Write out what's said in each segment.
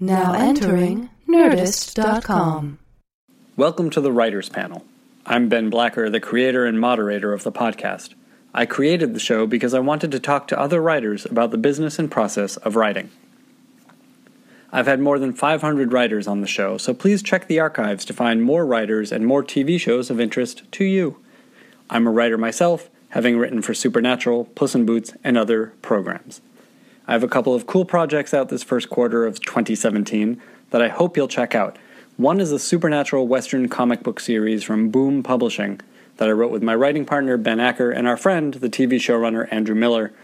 Now entering Nerdist.com. Welcome to the Writers Panel. I'm Ben Blacker, the creator and moderator of the podcast. I created the show because I wanted to talk to other writers about the business and process of writing. I've had more than 500 writers on the show, so please check the archives to find more writers and more TV shows of interest to you. I'm a writer myself, having written for Supernatural, Puss in Boots, and other programs. I have a couple of cool projects out this first quarter of 2017 that I hope you'll check out. One is a supernatural Western comic book series from Boom Publishing that I wrote with my writing partner Ben Acker and our friend, the TV showrunner Andrew Miller.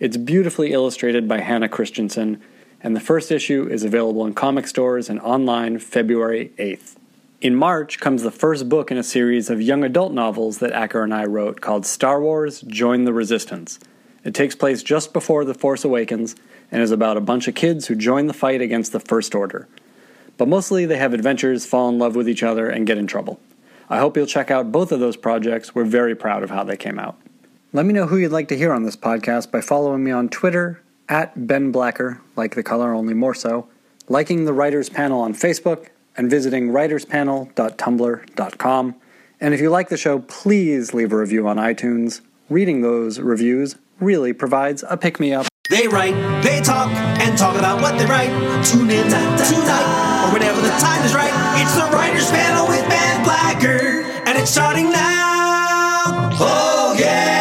It's beautifully illustrated by Hannah Christensen, and the first issue is available in comic stores and online February 8th. In March comes the first book in a series of young adult novels that Acker and I wrote called Star Wars Join the Resistance. It takes place just before The Force Awakens and is about a bunch of kids who join the fight against the First Order. But mostly they have adventures, fall in love with each other, and get in trouble. I hope you'll check out both of those projects. We're very proud of how they came out. Let me know who you'd like to hear on this podcast by following me on Twitter at Ben Blacker, like the color, only more so, liking the Writers Panel on Facebook, and visiting writerspanel.tumblr.com. And if you like the show, please leave a review on iTunes. Reading those reviews really provides a pick me up. They write, they talk, and talk about what they write. Tune in tonight, or whenever the time is right. It's the Writers Panel with Ben Blacker, and it's starting now. Oh, yeah!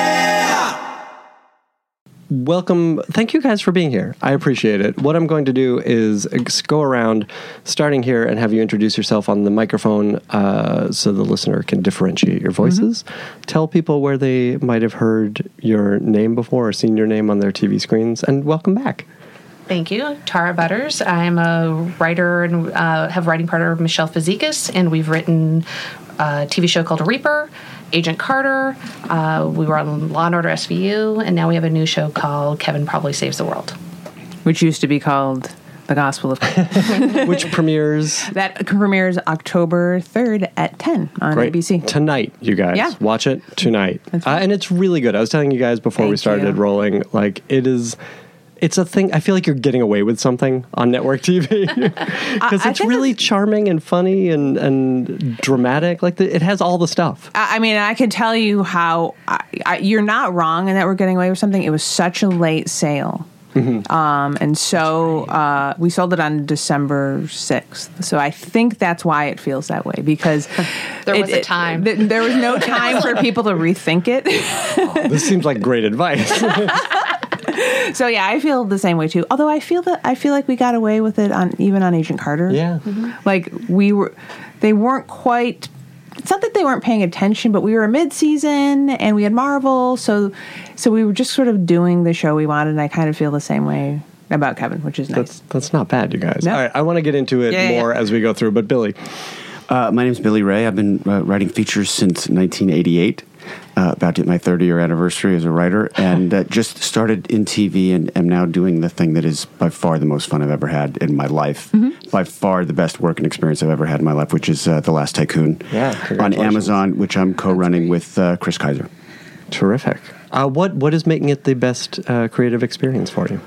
Welcome. Thank you guys for being here. I appreciate it. What I'm going to do is go around, starting here, and have you introduce yourself on the microphone uh, so the listener can differentiate your voices. Mm-hmm. Tell people where they might have heard your name before or seen your name on their TV screens, and welcome back. Thank you, Tara Butters. I'm a writer and uh, have writing partner Michele Fazekas, and we've written a TV show called Reaper Agent Carter. Uh, we were on Law and Order SVU, and now we have a new show called Kevin Probably Saves the World, which used to be called The Gospel of which premieres that premieres October third at ten on Great. ABC tonight. You guys, yeah. watch it tonight, uh, and it's really good. I was telling you guys before Thank we started you. rolling, like it is it's a thing. I feel like you're getting away with something on network TV because it's really charming and funny and and dramatic. Like the, it has all the stuff. I, I mean, I can tell you how I, I, you're not wrong in that we're getting away with something. It was such a late sale. Mm-hmm. Um, and so uh, we sold it on December 6th. So I think that's why it feels that way because there was a time. It, there was no time for people to rethink it. oh, this seems like great advice. so yeah, I feel the same way too. Although I feel that I feel like we got away with it on even on Agent Carter. Yeah, mm-hmm. like we were, they weren't quite. It's not that they weren't paying attention, but we were mid-season and we had Marvel, so so we were just sort of doing the show we wanted. And I kind of feel the same way about Kevin, which is nice. That's that's not bad, you guys. No. All right, I want to get into it Yeah, yeah, more yeah. as we go through. But Billy, Uh, my name's Billy Ray. I've been uh, writing features since 1988. Uh, about to hit my 30 year anniversary as a writer, and uh, just started in TV and am now doing the thing that is by far the most fun I've ever had in my life. By far the best work and experience I've ever had in my life, which is uh, The Last Tycoon Yeah, on. Amazon, which I'm co running with uh, Chris Keyser. terrific. Uh, what what is making it the best uh, creative experience for you?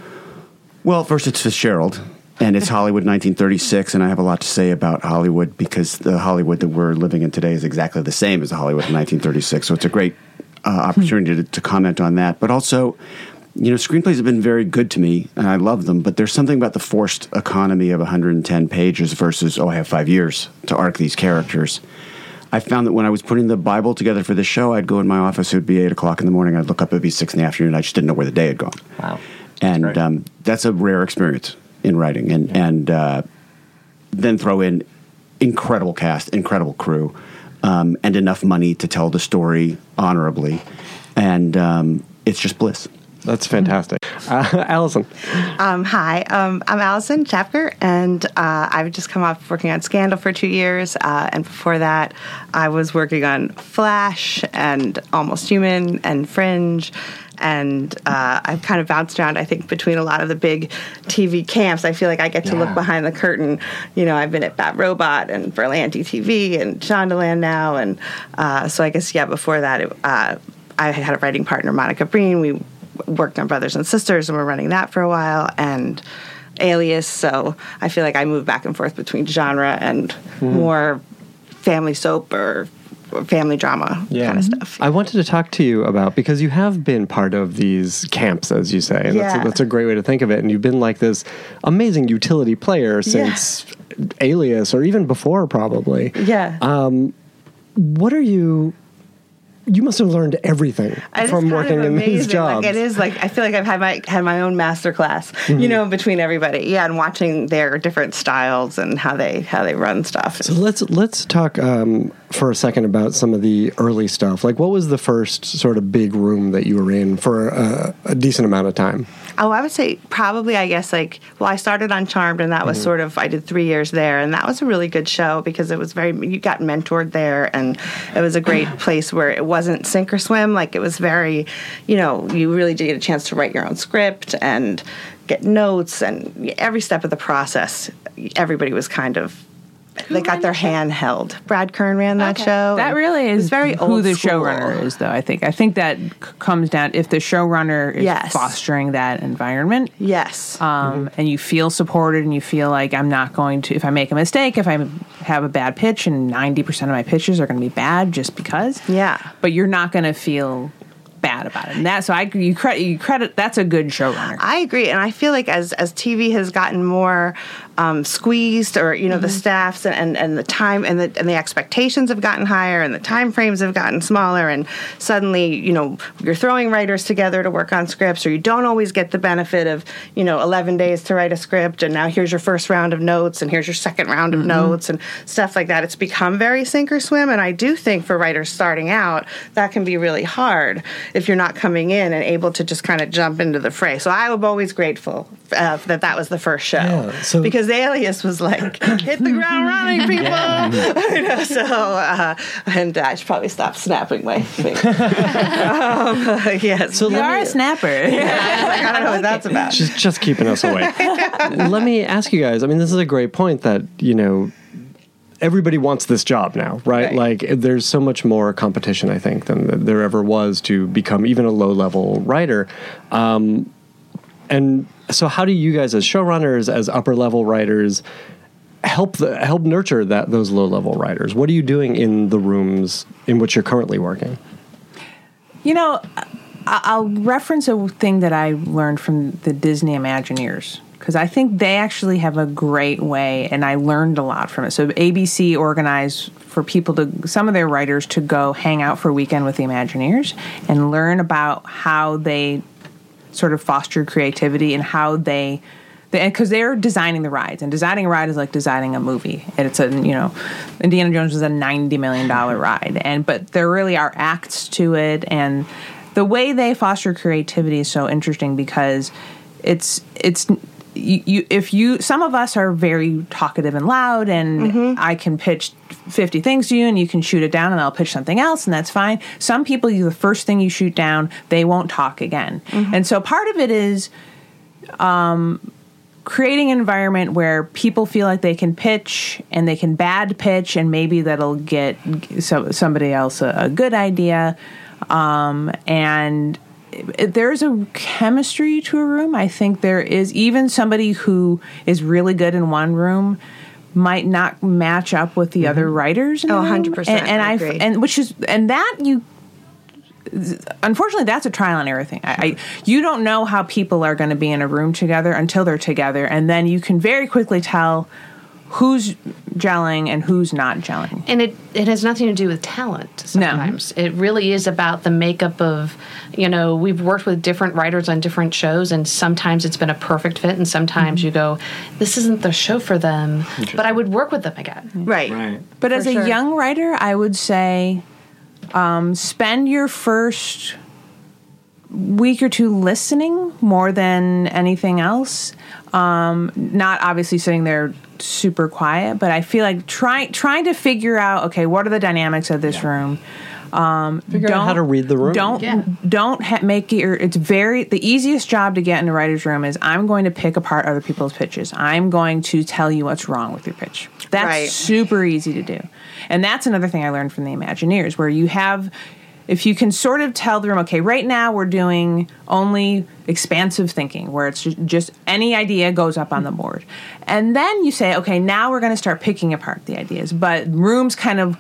Well, first it's Fitzgerald, and it's Hollywood 1936, and I have a lot to say about Hollywood because the Hollywood that we're living in today is exactly the same as the Hollywood of 1936. So it's a great uh, opportunity to, to comment on that. But also, you know, screenplays have been very good to me, and I love them. But there's something about the forced economy of 110 pages versus oh, I have five years to arc these characters. I found that when I was putting the Bible together for the show, I'd go in my office. It would be eight o'clock in the morning. I'd look up. It'd be six in the afternoon. I just didn't know where the day had gone. Wow. and great. um, that's a rare experience in writing. And and uh, then throw in incredible cast, incredible crew, um, and enough money to tell the story honorably, and um, it's just bliss. That's fantastic, uh, Alison. Um, hi, um, I'm Alison Schapker, and uh, I've just come off working on Scandal for two years. Uh, and before that, I was working on Flash and Almost Human and Fringe. And uh, I've kind of bounced around, I think, between a lot of the big TV camps. I feel like I get to Yeah. look behind the curtain. You know, I've been at Bad Robot and Berlanti TV and Shondaland now. And uh, so I guess, yeah, before that, it, uh, I had a writing partner, Monica Breen. We worked on Brothers and Sisters, and we're running that for a while. And Alias, so I feel like I move back and forth between genre and more family soap or family drama kind of stuff. I wanted to talk to you about because you have been part of these camps, as you say, and that's, Yeah. a, that's a great way to think of it. And you've been like this amazing utility player since Alias, or even before, probably. yeah. Um, what are you? You must have learned everything It's from working in these jobs. Like it is like I feel like I've had my had my own master class, Mm-hmm. you know, between everybody. Yeah, and watching their different styles and how they how they run stuff. So let's let's talk um, for a second about some of the early stuff. Like, what was the first sort of big room that you were in for a, a decent amount of time? Oh, I would say probably, I guess, like, well, I started on Charmed, and that was mm-hmm. sort of, I did three years there, and that was a really good show because it was very, you got mentored there, and it was a great mm-hmm. place where it wasn't sink or swim. Like, it was very, you know, you really did get a chance to write your own script and get notes, and every step of the process, everybody was kind of. They got their hand held. Brad Kern ran that show. That really it was is very who old the school. showrunner is, though. I think. I think that c- comes down if the showrunner is Yes. fostering that environment, Yes. um, and you feel supported, and you feel like I'm not going to. If I make a mistake, if I have a bad pitch, and ninety percent of my pitches are going to be bad just because. Yeah. But you're not going to feel bad about it, and that. So I you credit you credit that's a good showrunner. I agree, and I feel like as as TV has gotten more um, squeezed, or you know, the staffs and, and, and the time and the and the expectations have gotten higher, and the time frames have gotten smaller, and suddenly you know you're throwing writers together to work on scripts, or you don't always get the benefit of you know 11 days to write a script, and now here's your first round of notes, and here's your second round of notes, and stuff like that. It's become very sink or swim, and I do think for writers starting out that can be really hard if you're not coming in and able to just kind of jump into the fray. So I am always grateful uh, that that was the first show Yeah, so- because Alias was like hit the ground running, people. You know, so uh, and I should probably stop snapping my finger. um, yes, So you are me- a snapper. like, I don't know what that's about. She's just keeping us awake. Let me ask you guys. I mean, this is a great point that you know everybody wants this job now, right? Right. Like, there's so much more competition, I think, than there ever was to become even a low level writer. Um, and so, how do you guys, as showrunners, as upper level writers, help the, help nurture that those low level writers? What are you doing in the rooms in which you're currently working? You know, I'll reference a thing that I learned from the Disney Imagineers because I think they actually have a great way, and I learned a lot from it. So ABC organized for people to some of their writers to go hang out for a weekend with the Imagineers and learn about how they sort of foster creativity and how they because they're designing the rides and designing a ride is like designing a movie and it's a you know indiana jones was a 90 million dollar ride and but there really are acts to it and the way they foster creativity is so interesting because it's it's you, you if you some of us are very talkative and loud and mm-hmm. i can pitch 50 things to you and you can shoot it down and i'll pitch something else and that's fine. Some people you the first thing you shoot down they won't talk again. Mm-hmm. And so part of it is um, creating an environment where people feel like they can pitch and they can bad pitch and maybe that'll get so, somebody else a, a good idea. Um, and there's a chemistry to a room. I think there is even somebody who is really good in one room might not match up with the mm-hmm. other writers in Oh, the 100%, and, and I I agree. and which is and that you unfortunately that's a trial and error thing. I, I you don't know how people are going to be in a room together until they're together and then you can very quickly tell who's gelling and who's not gelling And it, it has nothing to do with talent sometimes. It really is about the makeup of, you know, we've worked with different writers on different shows, and sometimes it's been a perfect fit, and sometimes you go, this isn't the show for them, but I would work with them again. right. right. but as For a sure. young writer i would say um, spend your first week or two listening more than anything else um, not obviously sitting there super quiet but i feel like trying trying to figure out okay what are the dynamics of this room um, Figure out how to read the room. Don't Yeah. don't ha- make your. It's very the easiest job to get in a writer's room is I'm going to pick apart other people's pitches. I'm going to tell you what's wrong with your pitch. That's Right. super easy to do, and that's another thing I learned from the Imagineers, where you have if you can sort of tell the room, okay, right now we're doing only expansive thinking, where it's just, any idea goes up on the board. And then you say, okay, now we're going to start picking apart the ideas. But rooms kind of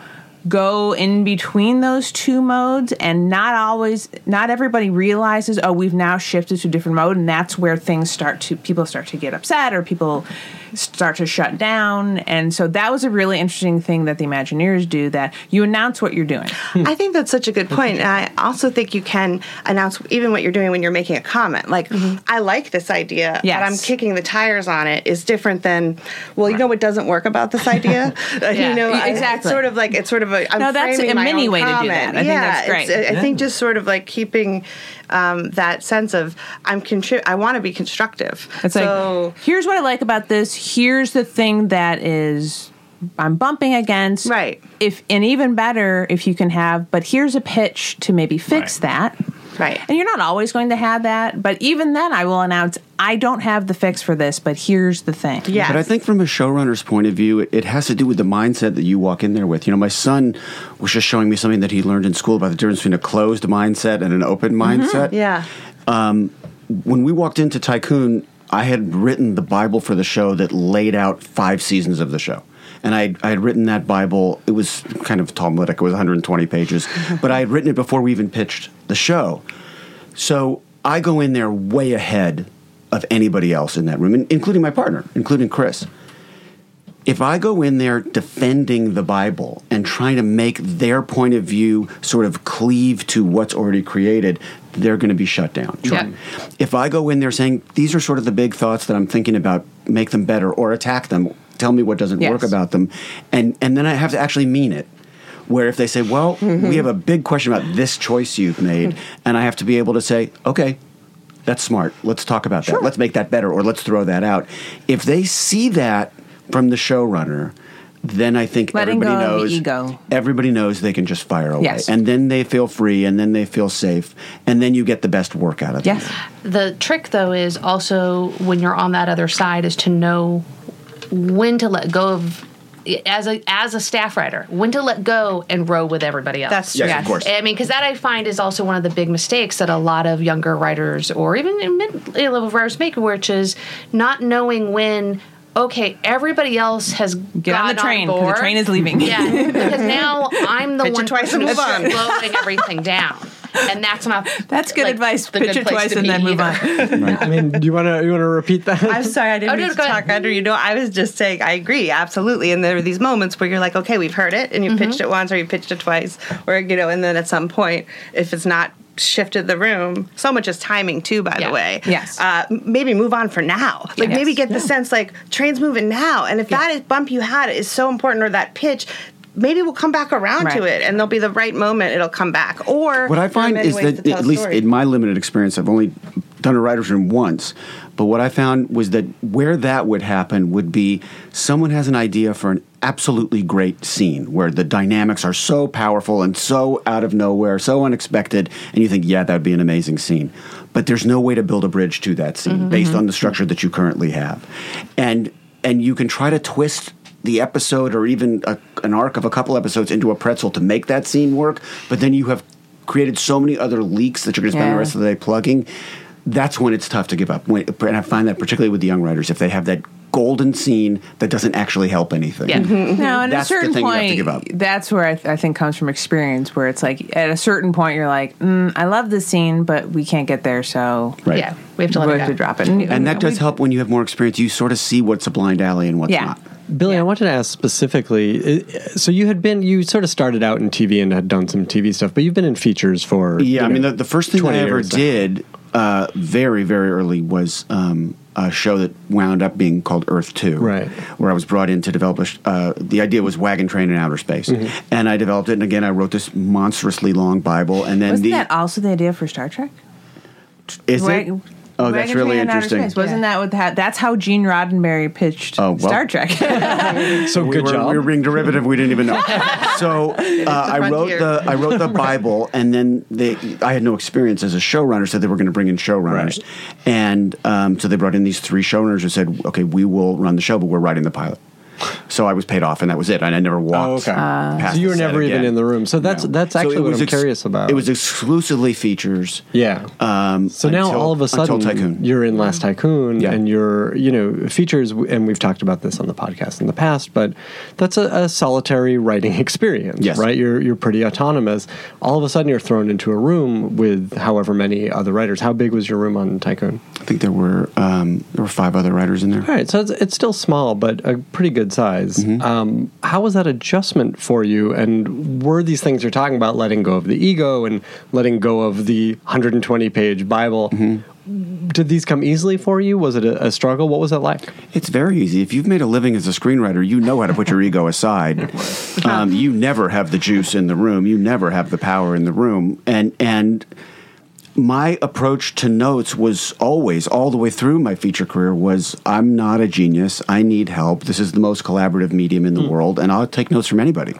go in between those two modes and not always not everybody realizes oh we've now shifted to a different mode and that's where things start to people start to get upset or people start to shut down and so that was a really interesting thing that the imagineers do that you announce what you're doing I think that's such a good point. And I also think you can announce even what you're doing when you're making a comment. Like, I like this idea, Yes. but I'm kicking the tires on it is different than, well, you know what doesn't work about this idea? Uh, Yeah. You know, I- Exactly. It's sort of like, it's sort of a, I'm No, that's framing a my mini own way to do comment. that. I think yeah, that's great. it's- I think just sort of like keeping um, that sense of, I'm contri- I want to be constructive. It's so, like, here's what I like about this. Here's the thing that is I'm bumping against. Right. If and even better if you can have, but here's a pitch to maybe fix that. Right. And you're not always going to have that, but even then I will announce I don't have the fix for this, but here's the thing. yeah. But I think from a showrunner's point of view, it, it has to do with the mindset that you walk in there with. You know, my son was just showing me something that he learned in school about the difference between a closed mindset and an open mm-hmm. mindset. yeah. Um, when we walked into Tycoon, I had written the Bible for the show that laid out five seasons of the show. And I, I had written that Bible. It was kind of Talmudic. It was 120 pages. Mm-hmm. but I had written it before we even pitched the show. So I go in there way ahead of anybody else in that room, including my partner, including Chris. If I go in there defending the Bible and trying to make their point of view sort of cleave to what's already created, they're going to be shut down. Yeah. If I go in there saying, these are sort of the big thoughts that I'm thinking about, make them better or attack them, tell me what doesn't work about them, and, and then I have to actually mean it. Where if they say, well, we mm-hmm. have a big question about this choice you've made, and I have to be able to say, okay, that's smart. Let's talk about that. Let's make that better, or let's throw that out. If they see that from the showrunner, then I think Letting everybody go of the knows. ego. Everybody knows they can just fire away, Yes. and then they feel free, and then they feel safe, and then you get the best work out of them. Yes. The trick, though, is also when you're on that other side, is to know when to let go of. As a as a staff writer, when to let go and row with everybody else. That's Yes, true. of course. I mean, because that I find is also one of the big mistakes that a lot of younger writers or even mid-level writers make, which is not knowing when. Okay, everybody else has Get on the gotten train, 'cause the train is leaving. Yeah, because now I'm the Pitch one twice and who's move on. slowing everything down, and that's not. That's good like, advice. the Pitch good it twice and then move either. on. I mean, do you want to you want to repeat that? I'm sorry, I didn't Oh, no, mean to go ahead. talk under you. No, I was just saying I agree absolutely. And there are these moments where you're like, okay, we've heard it, and you pitched it once or you pitched it twice, or you know, and then at some point, if it's not shifted the room, so much is timing too. By Yeah. the way, Yes. uh, maybe move on for now. Like Yes. maybe get the sense like trains moving now, and if that is bump you had is so important or that pitch. Maybe we'll come back around to it, and there'll be the right moment. It'll come back. Or What I find is that, at least in my limited experience, I've only done a writer's room once. But what I found was that where that would happen would be someone has an idea for an absolutely great scene where the dynamics are so powerful and so out of nowhere, so unexpected, and you think, yeah, that would be an amazing scene. But there's no way to build a bridge to that scene mm-hmm. based mm-hmm. on the structure that you currently have. And and you can try to twist the episode or even a, an arc of a couple episodes into a pretzel to make that scene work, but then you have created so many other leaks that you're going to spend Yeah. the rest of the day plugging. That's when it's tough to give up. When, and I find that particularly with the young writers, if they have that golden scene that doesn't actually help anything. Yeah. No, and at a That's the certain thing you have to point, that's where I, th- I think comes from experience. Where it's like at a certain point, you're like, mm, I love this scene, but we can't get there, so Right. Yeah, we have to let we it have go. to drop it. And that does help when you have more experience. You sort of see what's a blind alley and what's Yeah. not. Billy, I wanted to ask specifically. uh, So you had been, you sort of started out in TV and had done some TV stuff, but you've been in features for. Yeah, you I mean, the, the first thing I ever years did uh, very, very early was um, a show that wound up being called Earth 2. Right. Where I was brought in to develop a. Uh, the idea was Wagon Train in Outer Space. Mm-hmm. And I developed it. And again, I wrote this monstrously long Bible. And then Wasn't the. that also the idea for Star Trek? is it? Wag- Oh, that's really Train in Outer interesting. Space. Wasn't that what that? That's how Gene Roddenberry pitched Oh, well. Star Trek. So we good were, job. We were being derivative. We didn't even know. so uh, I wrote the I wrote the Bible, and then they I had no experience as a showrunner, so they were going to bring in showrunners, Right. and um, so they brought in these three showrunners who said, "Okay, we will run the show, but we're writing the pilot." So I was paid off, and that was it. And I never walked. Oh, okay. past so you were never even again. in the room. So that's No. that's So actually it what I'm ex- curious about. It was exclusively features. yeah. Um, So now until- all of a sudden Tycoon. you're in Last Tycoon Yeah. and you're, you know, features, and we've talked about this on the podcast in the past, but that's a, a solitary writing experience, Yes. right? You're, you're pretty autonomous. All of a sudden you're thrown into a room with however many other writers. How big was your room on Tycoon? I think there were um, there were five other writers in there. All right, so it's, it's still small, but a pretty good size. Mm-hmm. Um, how was that adjustment for you? And were these things you're talking about, letting go of the ego and letting go of the 120 page Bible? Mm-hmm. Did these come easily for you? Was it a, a struggle? What was it like? It's very easy. If you've made a living as a screenwriter, you know how to put your ego aside. Um, you never have the juice in the room. You never have the power in the room. And and my approach to notes was always, all the way through my feature career, was I'm not a genius. I need help. This is the most collaborative medium in the hmm. world, and I'll take notes from anybody.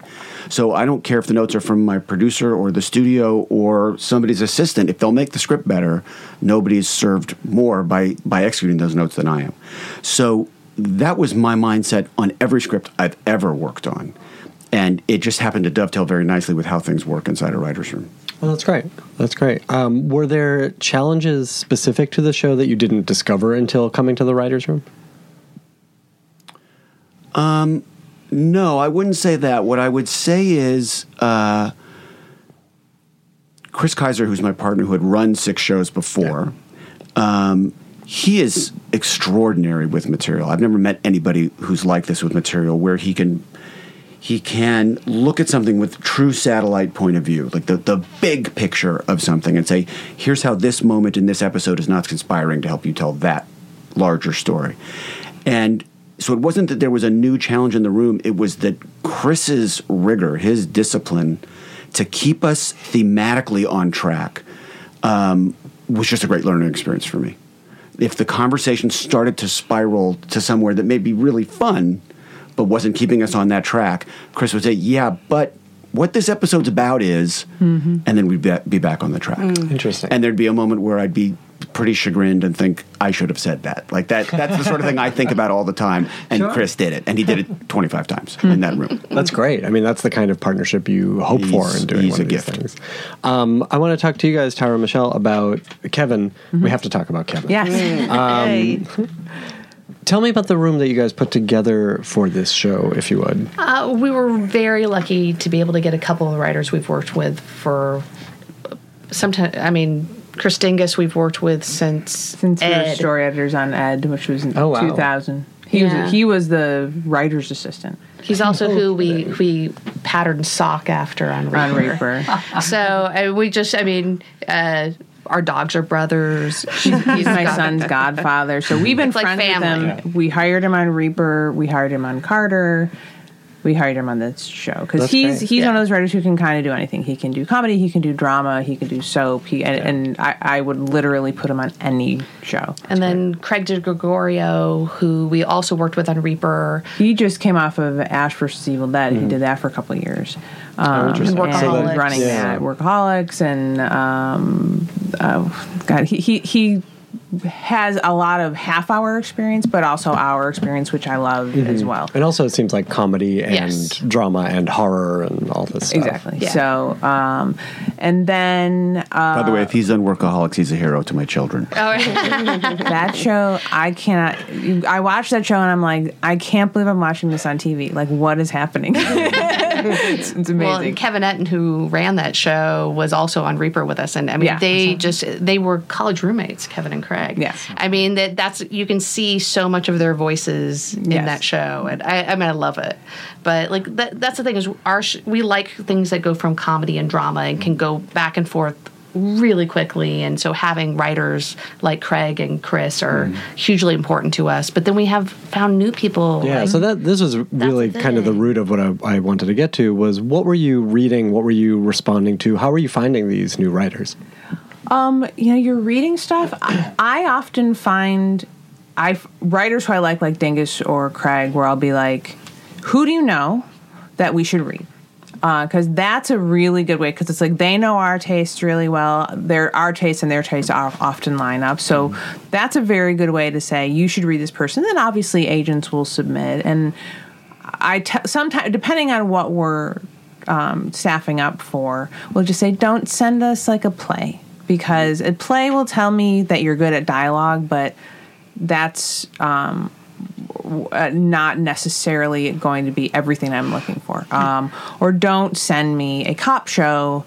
So I don't care if the notes are from my producer or the studio or somebody's assistant. If they'll make the script better, nobody's served more by by executing those notes than I am. So that was my mindset on every script I've ever worked on. And it just happened to dovetail very nicely with how things work inside a writer's room. Well, that's great. That's great. Um, were there challenges specific to the show that you didn't discover until coming to the writer's room? No, I wouldn't say that. What I would say is uh, Chris Keyser, who's my partner, who had run six shows before, um, he is extraordinary with material. I've never met anybody who's like this with material, where he can he can look at something with true satellite point of view, like the, the big picture of something, and say, here's how this moment in this episode is not conspiring to help you tell that larger story. And so it wasn't that there was a new challenge in the room, it was that Chris's rigor, his discipline to keep us thematically on track um, was just a great learning experience for me. If the conversation started to spiral to somewhere that may be really fun, but wasn't keeping us on that track, Chris would say, "Yeah, but what this episode's about is," and then we'd be, be back on the track. Interesting. And there'd be a moment where I'd be pretty chagrined and think I should have said that. Like that. That's the sort of thing I think about all the time. And Chris did it, and he did it 25 times in that room. That's great. I mean, that's the kind of partnership you hope for in doing he's one a of these things. Um, I want to talk to you guys, Tara and Michele, about Kevin. We have to talk about Kevin. Yes. Um, Tell me about the room that you guys put together for this show, if you would. Uh, we were very lucky to be able to get a couple of writers we've worked with for some time. I mean, Chris Dingess, we've worked with since Since we were story editors on Ed, which was in Oh, wow. 2000. He Yeah. was he was the writer's assistant He's also who we we patterned sock after on Reaper. on Reaper. So uh, we just, I mean, uh, our dogs are brothers. He's my son's godfather. So we've been It's friends family. with him. We hired him on Reaper. We hired him on Carter. We hired him on this show because he's great. he's Yeah. one of those writers who can kind of do anything. He can do comedy. He can do drama. He can do soap. He and, and I, I would literally put him on any show. And then Craig DiGregorio, who we also worked with on Reaper. He just came off of Ash vs Evil Dead. He mm-hmm. did that for a couple of years. Um, interesting. and Workaholics. running Yeah. that workaholics and um, oh, God, he, he he has a lot of half hour experience, but also hour experience, which I love as well. And also, it seems like comedy and Yes. drama and horror and all this stuff. Exactly. Yeah. So, um, and then uh, By the way, if he's done Workaholics, he's a hero to my children. that show, I cannot. I watched that show and I'm like, I can't believe I'm watching this on TV. Like, what is happening? it's, it's amazing. Well, and Kevin Etten, who ran that show, was also on Reaper with us, and I mean, Yeah. they just they were college roommates, Kevin and Craig. Yeah. I mean that that's you can see so much of their voices in Yes. that show, and I, I mean, I love it. But like that, that's the thing is our sh- we like things that go from comedy and drama and can go back and forth really quickly and so having writers like Craig and Chris are hugely important to us but then we have found new people Yeah, like- so that this was really kind of the root of what I, I wanted to get to was what were you reading? What were you responding to? How were you finding these new writers? Um, you know, you're reading stuff. I, I often find I writers who I like, like Dingess or Craig, where I'll be like, "Who do you know that we should read?" Because that's a really good way. Because it's like they know our tastes really well. Their our tastes and their tastes are often line up. So that's a very good way to say you should read this person. Then obviously agents will submit and. I t- sometimes depending on what we're um, staffing up for, we'll just say don't send us like a play because a play will tell me that you're good at dialogue, but that's um, uh, not necessarily going to be everything I'm looking for. Um, or don't send me a cop show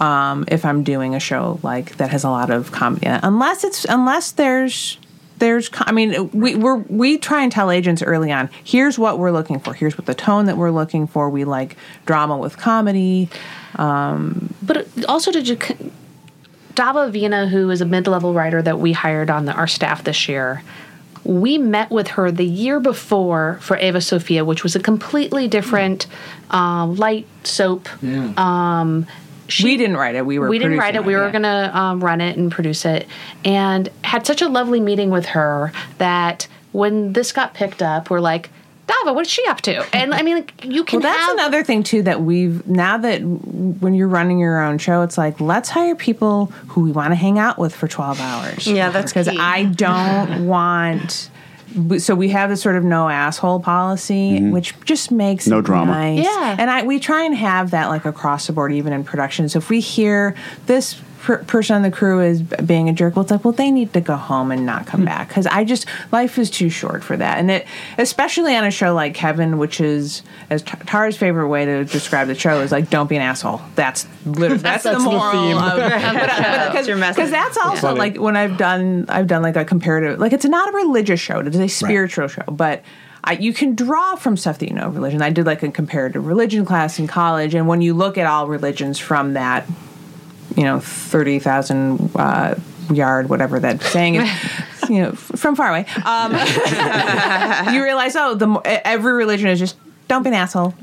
um, if I'm doing a show like that has a lot of comedy, unless it's unless there's there's I mean we we're, we try and tell agents early on here's what we're looking for here's what the tone that we're looking for we like drama with comedy But also, did you? Dava Vina, who is a mid-level writer that we hired on the, our staff this year, we met with her the year before for Eva Sophia, which was a completely different um, light soap. Um, she- we didn't write it we were we didn't write it. producing We were yeah. going to um, run it and produce it, and had such a lovely meeting with her that when this got picked up, we're like, Dava, what's she up to? And I mean, like, you can Well, that's have another thing too that we've now that when you're running your own show, it's like let's hire people who we want to hang out with for 12 hours. Yeah, that's because. I don't want. So we have this sort of no asshole policy, mm-hmm. which just makes No it drama. Nice. Yeah. and I we try and have that like across the board, even in production. So if we hear this per- person on the crew is being a jerk, well, it's like, well, they need to go home and not come hmm. back because I just life is too short for that, and it especially on a show like Kevin, which is as T- Tara's favorite way to describe the show is like, don't be an asshole. That's literally that's, the That's the moral theme. of That's because that's also like when I've done I've done like a comparative like it's not a religious show it is a spiritual show but I, you can draw from stuff that you know of religion. I did like a comparative religion class in college and when you look at all religions from that you know thirty thousand uh, yard whatever that saying is you know f- from far away. Um, you realize oh the every religion is just don't be an asshole.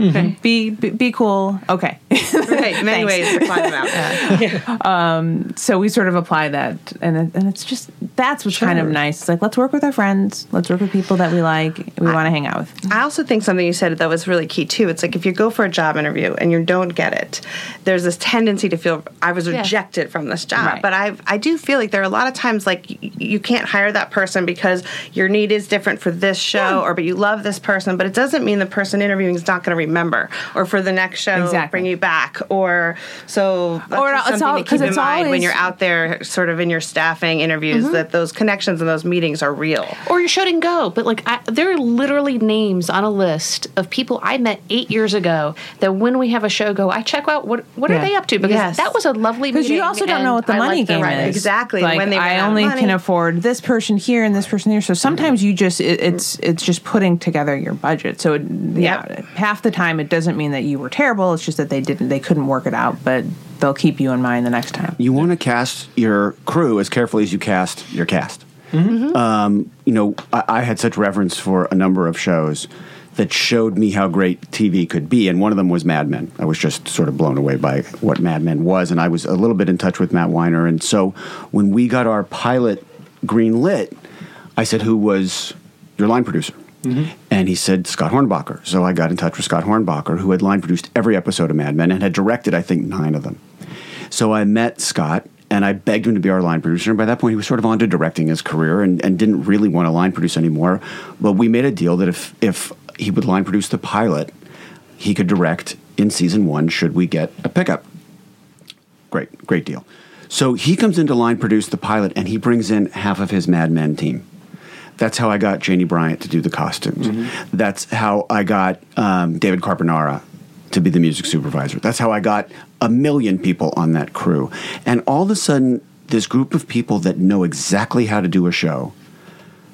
Be, be be cool. Okay Right, many ways to climb out. Um, so we sort of apply that and and it's just that's what's kind of nice it's like let's work with our friends let's work with people that we like we want to hang out with I also think something you said that was really key too. It's like if you go for a job interview and you don't get it, there's this tendency to feel I was Yeah. rejected from this job. Right. But I I do feel like there are a lot of times like y- you can't hire that person because your need is different for this show or but you love this person, but it doesn't mean the person interviewing is not going to remember or for the next show Exactly. bring you back or so that's Or just it's something all- to 'cause keep in it's mind when you're out there sort of in your staffing interviews mm-hmm. that those connections and those meetings are real. or your show didn't go. But like, I, there are literally names on a list of people I met eight years ago that when we have a show go, I check out what what are they up to because Yes. that was a lovely because you also don't know what the I money game is Exactly, like when they i only money. can afford this person here and this person here so sometimes mm-hmm. you just it, it's it's just putting together your budget so it, yeah Yep. half the time it doesn't mean that you were terrible it's just that they didn't they couldn't work it out but they'll keep you in mind the next time You want to cast your crew as carefully as you cast your cast. Um, you know, I, I had such reverence for a number of shows that showed me how great TV could be, and one of them was Mad Men. I was just sort of blown away by what Mad Men was, and I was a little bit in touch with Matt Weiner. And so when we got our pilot green lit, I said, "Who was your line producer?" Mm-hmm. And he said Scott Hornbacher. So I got in touch with Scott Hornbacher, who had line produced every episode of Mad Men and had directed, I think, nine of them. So I met Scott and I begged him to be our line producer. And by that point, he was sort of on to directing his career and, and didn't really want to line produce anymore. But we made a deal that if, if he would line produce the pilot, he could direct in season one should we get a pickup. Great, great deal. So he comes in to line produce the pilot and he brings in half of his Mad Men team. That's how I got Janie Bryant to do the costumes. That's how I got um, David Carbonara to be the music supervisor. That's how I got a million people on that crew. And all of a sudden, this group of people that know exactly how to do a show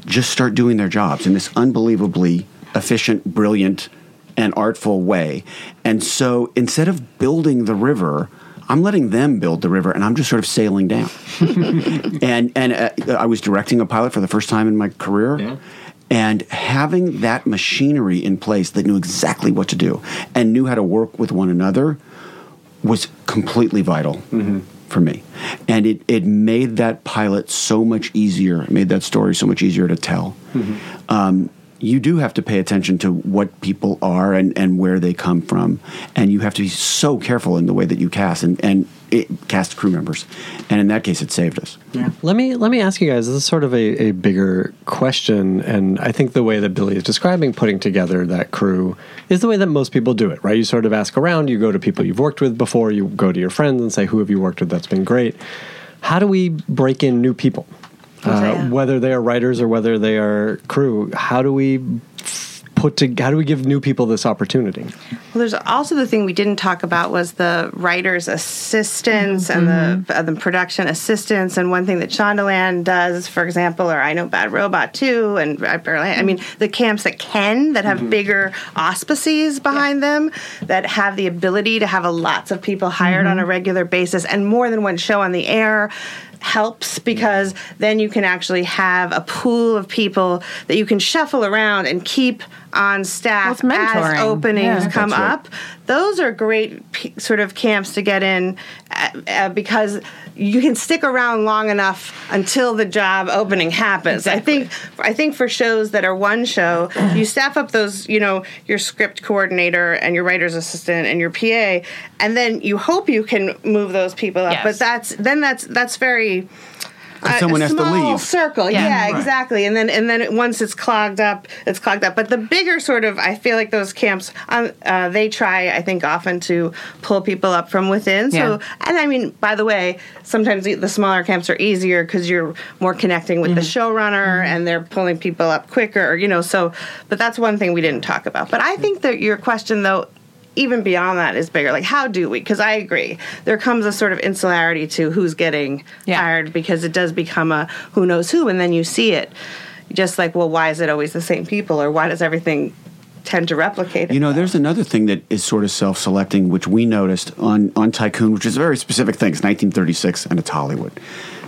just start doing their jobs in this unbelievably efficient, brilliant, and artful way. And so instead of building the river, I'm letting them build the river, and I'm just sort of sailing down. and and uh, I was directing a pilot for the first time in my career. And having that machinery in place that knew exactly what to do and knew how to work with one another was completely vital for me. And it, it made that pilot so much easier, made that story so much easier to tell. Um, you do have to pay attention to what people are and, and where they come from. And you have to be so careful in the way that you cast. And, and it, cast crew members, and in that case, it saved us. Yeah. Let me let me ask you guys. This is sort of a, a bigger question, and I think the way that Billy is describing putting together that crew is the way that most people do it, right? You sort of ask around, you go to people you've worked with before, you go to your friends and say, "Who have you worked with that's been great?" How do we break in new people, uh, yeah. whether they are writers or whether they are crew? How do we put to how do we give new people this opportunity? Well, there's also the thing we didn't talk about was the writer's assistants and the, uh, the production assistants. And one thing that Shondaland does, for example, or I know Bad Robot too, and I barely, I mean, the camps that can, that have bigger auspices behind them, that have the ability to have a lots of people hired on a regular basis and more than one show on the air helps because then you can actually have a pool of people that you can shuffle around and keep on staff Well, it's as openings Yeah. come right. up. Those are great p- sort of camps to get in uh, uh, because you can stick around long enough until the job opening happens. I think I think for shows that are one show, you staff up those, you know, your script coordinator and your writer's assistant and your PA, and then you hope you can move those people up. Yes. But that's then that's that's very a- someone a has to small leave. circle. Yeah. Yeah, Right. exactly. And then and then it- once it's clogged up, it's clogged up. But the bigger sort of, I feel like those camps, um, uh, they try, I think, often to pull people up from within. So, Yeah. and I mean, by the way, sometimes the, the smaller camps are easier because you're more connecting with the showrunner and they're pulling people up quicker. You know, so. But that's one thing we didn't talk about. But I think that your question though even beyond that is bigger. Like, how do we? Because I agree, there comes a sort of insularity to who's getting Yeah. hired because it does become a who knows who, and then you see it. Just like, well, why is it always the same people, or why does everything tend to replicate? You know, there's another thing that is sort of self-selecting, which we noticed on on Tycoon, which is a very specific thing. It's 1936, and it's Hollywood.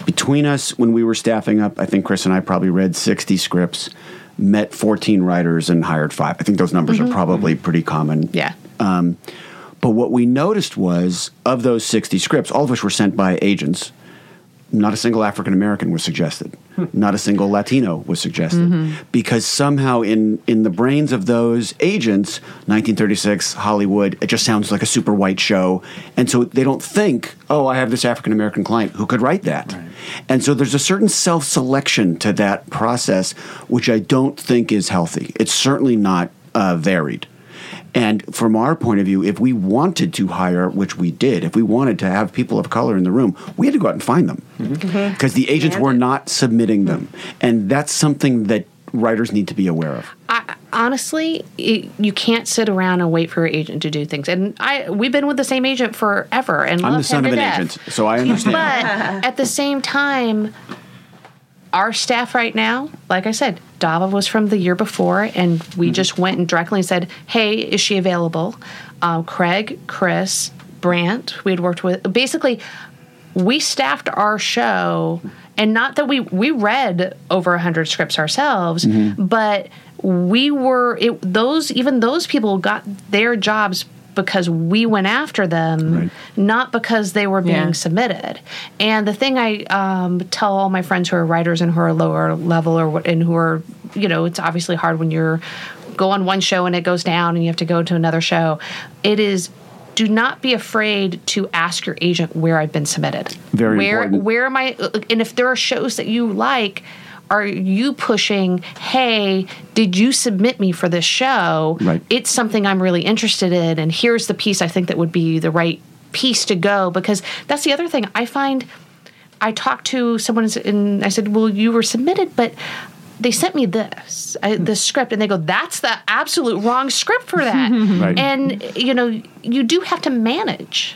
Between us, when we were staffing up, I think Chris and I probably read 60 scripts, met 14 writers, and hired five. I think those numbers are mm-hmm. probably mm-hmm. pretty common. Yeah. Um, but what we noticed was, of those 60 scripts, all of which were sent by agents, not a single African American was suggested. Not a single Latino was suggested. Because somehow in, in the brains of those agents, 1936, Hollywood, it just sounds like a super white show. And so they don't think, oh, I have this African American client who could write that. And so there's a certain self selection to that process, which I don't think is healthy. It's certainly not uh, varied. And from our point of view, if we wanted to hire, which we did, if we wanted to have people of color in the room, we had to go out and find them mm-hmm. because the agents were not submitting them. And that's something that writers need to be aware of. I, honestly, it, you can't sit around and wait for your agent to do things. And I, we've been with the same agent forever, and I'm the son of an death. agent, so I understand. But at the same time, our staff right now, like I said, Dava was from the year before, and we just went and directly said, "Hey, is she available?" Um, Craig, Chris, Brant, we had worked with. Basically, we staffed our show, and not that we we read over hundred scripts ourselves, but we were it, those even those people got their jobs because we went after them, Right. not because they were being Yeah. submitted. And the thing I um, tell all my friends who are writers and who are lower level or and who are, you know, it's obviously hard when you're go on one show and it goes down and you have to go to another show. It is. Do not be afraid to ask your agent where I've been submitted. Very where, important. Where am I? And if there are shows that you like, are you pushing? Hey, did you submit me for this show? Right. It's something I'm really interested in, and here's the piece I think that would be the right piece to go because that's the other thing I find. I talked to someone and I said, "Well, you were submitted, but." They sent me this, I, this script, and they go, "That's the absolute wrong script for that." Right. And you know, you do have to manage.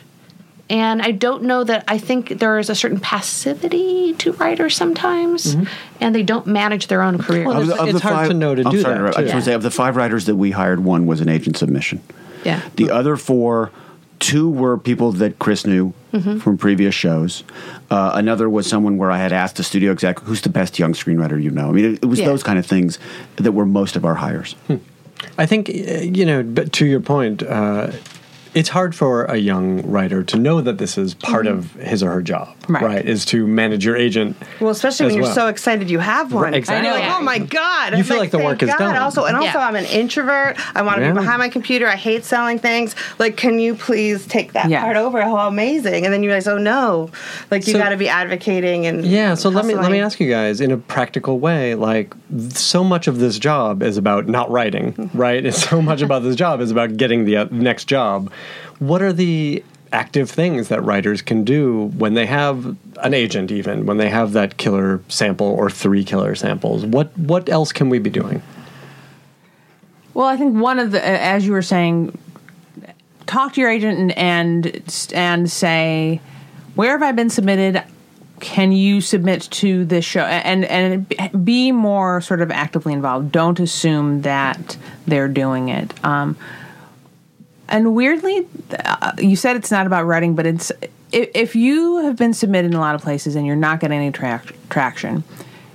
And I don't know that I think there is a certain passivity to writers sometimes, and they don't manage their own career. Well, it's- it's hard to know to I'm do sorry, that, I just too. want to say, of the five writers that we hired, one was an agent submission. yeah. The other four, two were people that Chris knew Mm-hmm. from previous shows. Uh, another was someone where I had asked the studio exec, "Who's the best young screenwriter you know?" I mean, it, it was Yeah. those kind of things that were most of our hires. I think uh, you know, but to your point, uh, it's hard for a young writer to know that this is part of his or her job, Right. Is to manage your agent. Well, especially when you're well. so excited you have one. Right, exactly. You're like, I oh my god! You I'm feel like the thank work is God. done. Also, and also, Yeah. I'm an introvert. I want to Yeah. be behind my computer. I hate selling things. Like, can you please take that Yeah. part over? How amazing! And then you realize, oh no, like you So- got to be advocating and Yeah, so let me let me ask you guys in a practical way. Like, so much of this job is about not writing, right? And so much about this job is about getting the uh, next job. What are the active things that writers can do when they have an agent, even when they have that killer sample or three killer samples? What what else can we be doing? Well, I think one of the, as you were saying, talk to your agent and and, and say, where have I been submitted? Can you submit to this show? And and be more sort of actively involved. Don't assume that they're doing it. Um, and weirdly, uh, you said it's not about writing, but it's if, you have been submitted in a lot of places and you're not getting any tra- traction,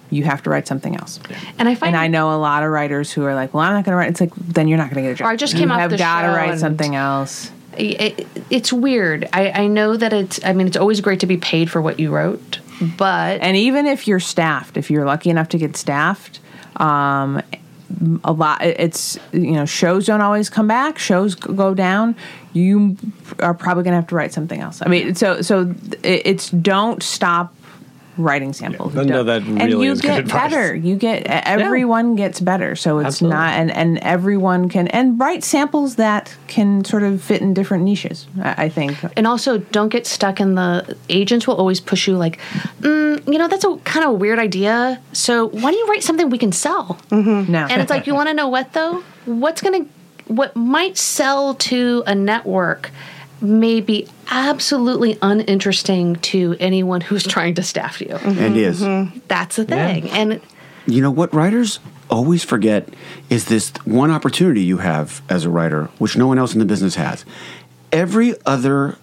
you have to write something else. And I find And I know a lot of writers who are like, "Well, I'm not going to write." It's like then you're not going to get a job. Or I just you came off have the got to write something else. it, it's weird. I, I know that it's. I mean, it's always great to be paid for what you wrote, but And even if you're staffed, if you're lucky enough to get staffed, um, a lot. It's you know shows don't always come back. Shows go down. You are probably going to have to write something else. I mean, so so it's don't stop writing samples. Yeah, no, Don't- that and you is get advice. better. You get everyone gets better. So it's Absolutely. not and and everyone can and write samples that can sort of fit in different niches. I, I think. and also don't get stuck in the agents will always push you like mm, you know that's a kind of weird idea so why don't you write something we can sell No, and it's like you want to know what though what's gonna what might sell to a network may be absolutely uninteresting to anyone who's trying to staff you And is. that's the thing and You know what writers always forget is this one opportunity you have as a writer, which no one else in the business has. Every other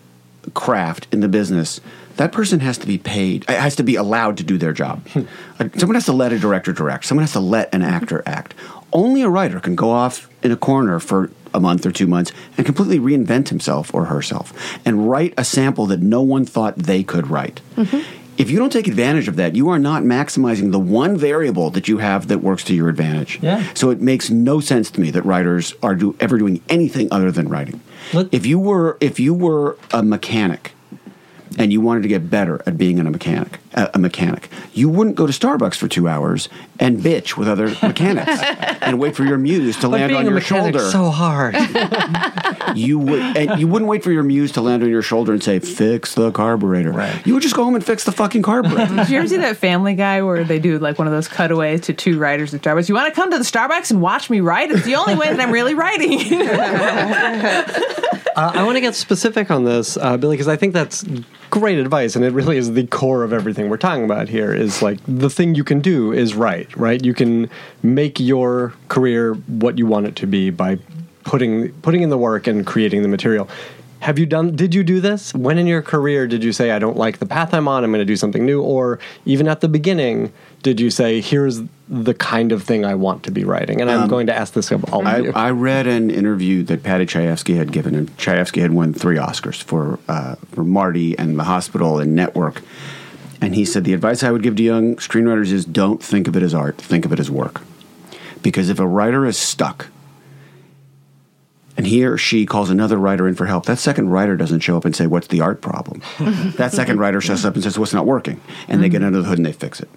craft in the business, that person has to be paid, uh, has to be allowed to do their job. Uh, Someone has to let a director direct, someone has to let an actor act. Only a writer can go off in a corner for a month or two months and completely reinvent himself or herself and write a sample that no one thought they could write. Mm-hmm. If you don't take advantage of that, you are not maximizing the one variable that you have that works to your advantage. Yeah. So it makes no sense to me that writers are do, ever doing anything other than writing. Let- if you were if you were a mechanic and you wanted to get better at being a mechanic, a, a mechanic, you wouldn't go to Starbucks for two hours and bitch with other mechanics and wait for your muse to But land being on a your mechanic's shoulder. so hard. you would and you wouldn't wait for your muse to land on your shoulder and say, "Fix the carburetor." Right. You would just go home and fix the fucking carburetor. Did you ever see that Family Guy where they do like one of those cutaways to two writers at Starbucks? You want to come to the Starbucks and watch me write? It's the only way that I'm really writing. Uh, I want to get specific on this, uh, Billy, because I think that's great advice, and it really is the core of everything we're talking about here. Is like the thing you can do is write, right? You can make your career what you want it to be by putting putting in the work and creating the material. Have you done? Did you do this? When in your career did you say, "I don't like the path I'm on. I'm going to do something new"? Or even at the beginning, did you say, "Here's the kind of thing I want to be writing"? And I'm going to ask this of all of I, you. I read an interview that Paddy Chayefsky had given, and Chayefsky had won three Oscars for uh, for Marty and The Hospital and Network. And he said the advice I would give to young screenwriters is don't think of it as art, think of it as work. Because if a writer is stuck and he or she calls another writer in for help, that second writer doesn't show up and say, What's the art problem? that second writer shows up and says, What's not working? And they get under the hood and they fix it.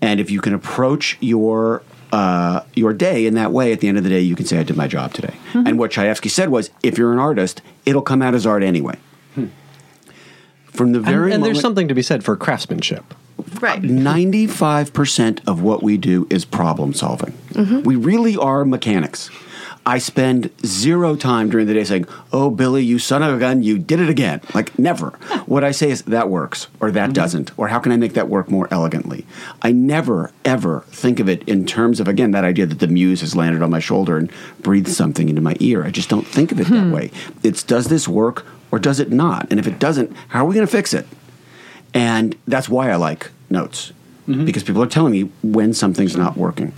And if you can approach your uh, your day in that way, at the end of the day, you can say, I did my job today. And what Chayefsky said was, if you're an artist, it'll come out as art anyway. From the and, very and there's moment- something to be said for craftsmanship. right. 95% of what we do is problem solving. Mm-hmm. We really are mechanics. I spend zero time during the day saying, Oh, Billy, you son of a gun, you did it again. Like, never. what I say is, That works, or that mm-hmm. doesn't, or how can I make that work more elegantly? I never, ever think of it in terms of, again, that idea that the muse has landed on my shoulder and breathed something into my ear. I just don't think of it that hmm. way. It's, does this work or does it not? And if it doesn't, how are we going to fix it? And that's why I like notes mm-hmm. because people are telling me when something's not working.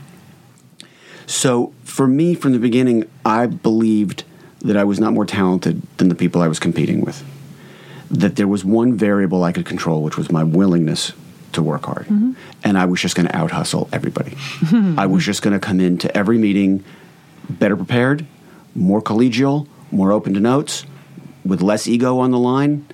So for me, from the beginning, I believed that I was not more talented than the people I was competing with. That there was one variable I could control, which was my willingness to work hard. Mm-hmm. And I was just going to out hustle everybody. I was just going to come into every meeting better prepared, more collegial, more open to notes, with less ego on the line.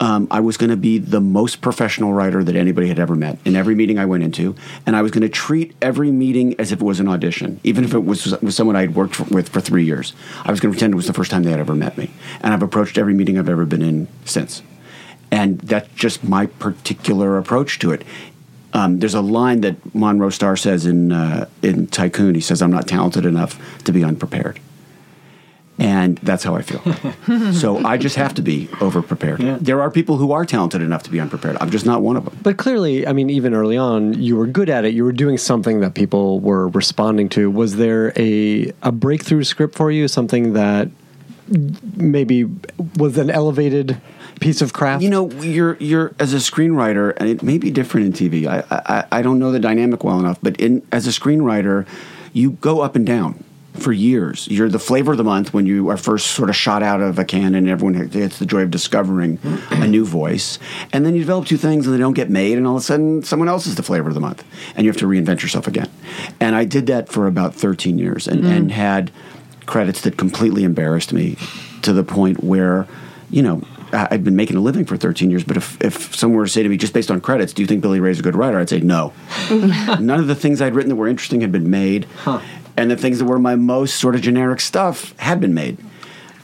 Um, I was going to be the most professional writer that anybody had ever met in every meeting I went into, and I was going to treat every meeting as if it was an audition, even if it was with someone I'd worked for, with for three years. I was going to pretend it was the first time they had ever met me, and I've approached every meeting I've ever been in since, and that's just my particular approach to it. Um, there's a line that Monroe Stahr says in uh, in Tycoon. He says, "I'm not talented enough to be unprepared." And that's how I feel. so I just have to be over prepared. There are people who are talented enough to be unprepared. I'm just not one of them. But clearly, I mean, even early on, you were good at it. You were doing something that people were responding to. Was there a a breakthrough script for you? Something that maybe was an elevated piece of craft? You know, you're you're as a screenwriter, and it may be different in TV. I I, I don't know the dynamic well enough, but in as a screenwriter, you go up and down for years. You're the flavor of the month when you are first sort of shot out of a can, and everyone gets the joy of discovering a new voice. And then you develop two things, and they don't get made, and all of a sudden, someone else is the flavor of the month, and you have to reinvent yourself again. And I did that for about 13 years, and, mm. and had credits that completely embarrassed me to the point where, you know. I'd been making a living for 13 years, but if, if someone were to say to me, just based on credits, do you think Billy Ray's a good writer? I'd say no. None of the things I'd written that were interesting had been made, and the things that were my most sort of generic stuff had been made.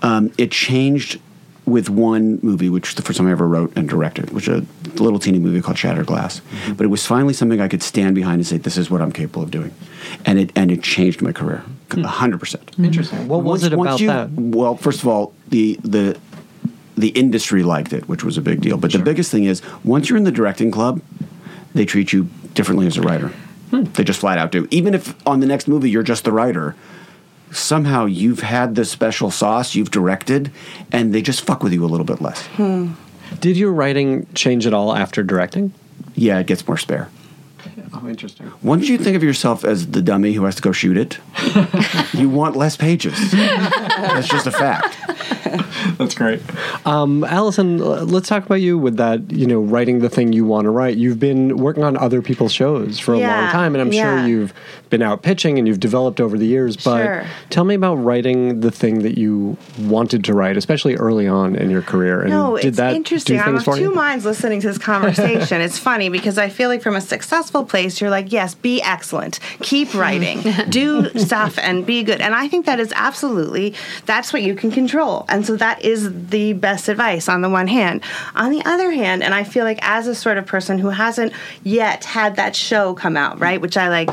Um, it changed with one movie, which was the first time I ever wrote and directed, which was a little teeny movie called Shattered Glass. Mm-hmm. But it was finally something I could stand behind and say, "This is what I'm capable of doing," and it and it changed my career, hmm. hundred percent. Hmm. Interesting. What was Once- it about you- that? Well, first of all, the the the industry liked it, which was a big deal. But the biggest thing is, once you're in the directing club, they treat you differently as a writer. They just flat out do. Even if on the next movie you're just the writer, somehow you've had the special sauce, you've directed, and they just fuck with you a little bit less. Hmm. Did your writing change at all after directing? Yeah, it gets more spare. Oh, interesting. Once you think of yourself as the dummy who has to go shoot it, you want less pages. That's just a fact. That's great. Um, Alison, let's talk about you with that, you know, writing the thing you want to write. You've been working on other people's shows for a long time, and I'm yeah. sure you've been out pitching and you've developed over the years. But Sure. tell me about writing the thing that you wanted to write, especially early on in your career. And No, did it's that interesting. do I'm of two you? minds listening to this conversation. it's funny because I feel like from a successful place, you're like, yes, be excellent, keep writing, do stuff, and be good. And I think that is absolutely that's what you can control. And so that is the best advice on the one hand. On the other hand, and I feel like as a sort of person who hasn't yet had that show come out, right, which I like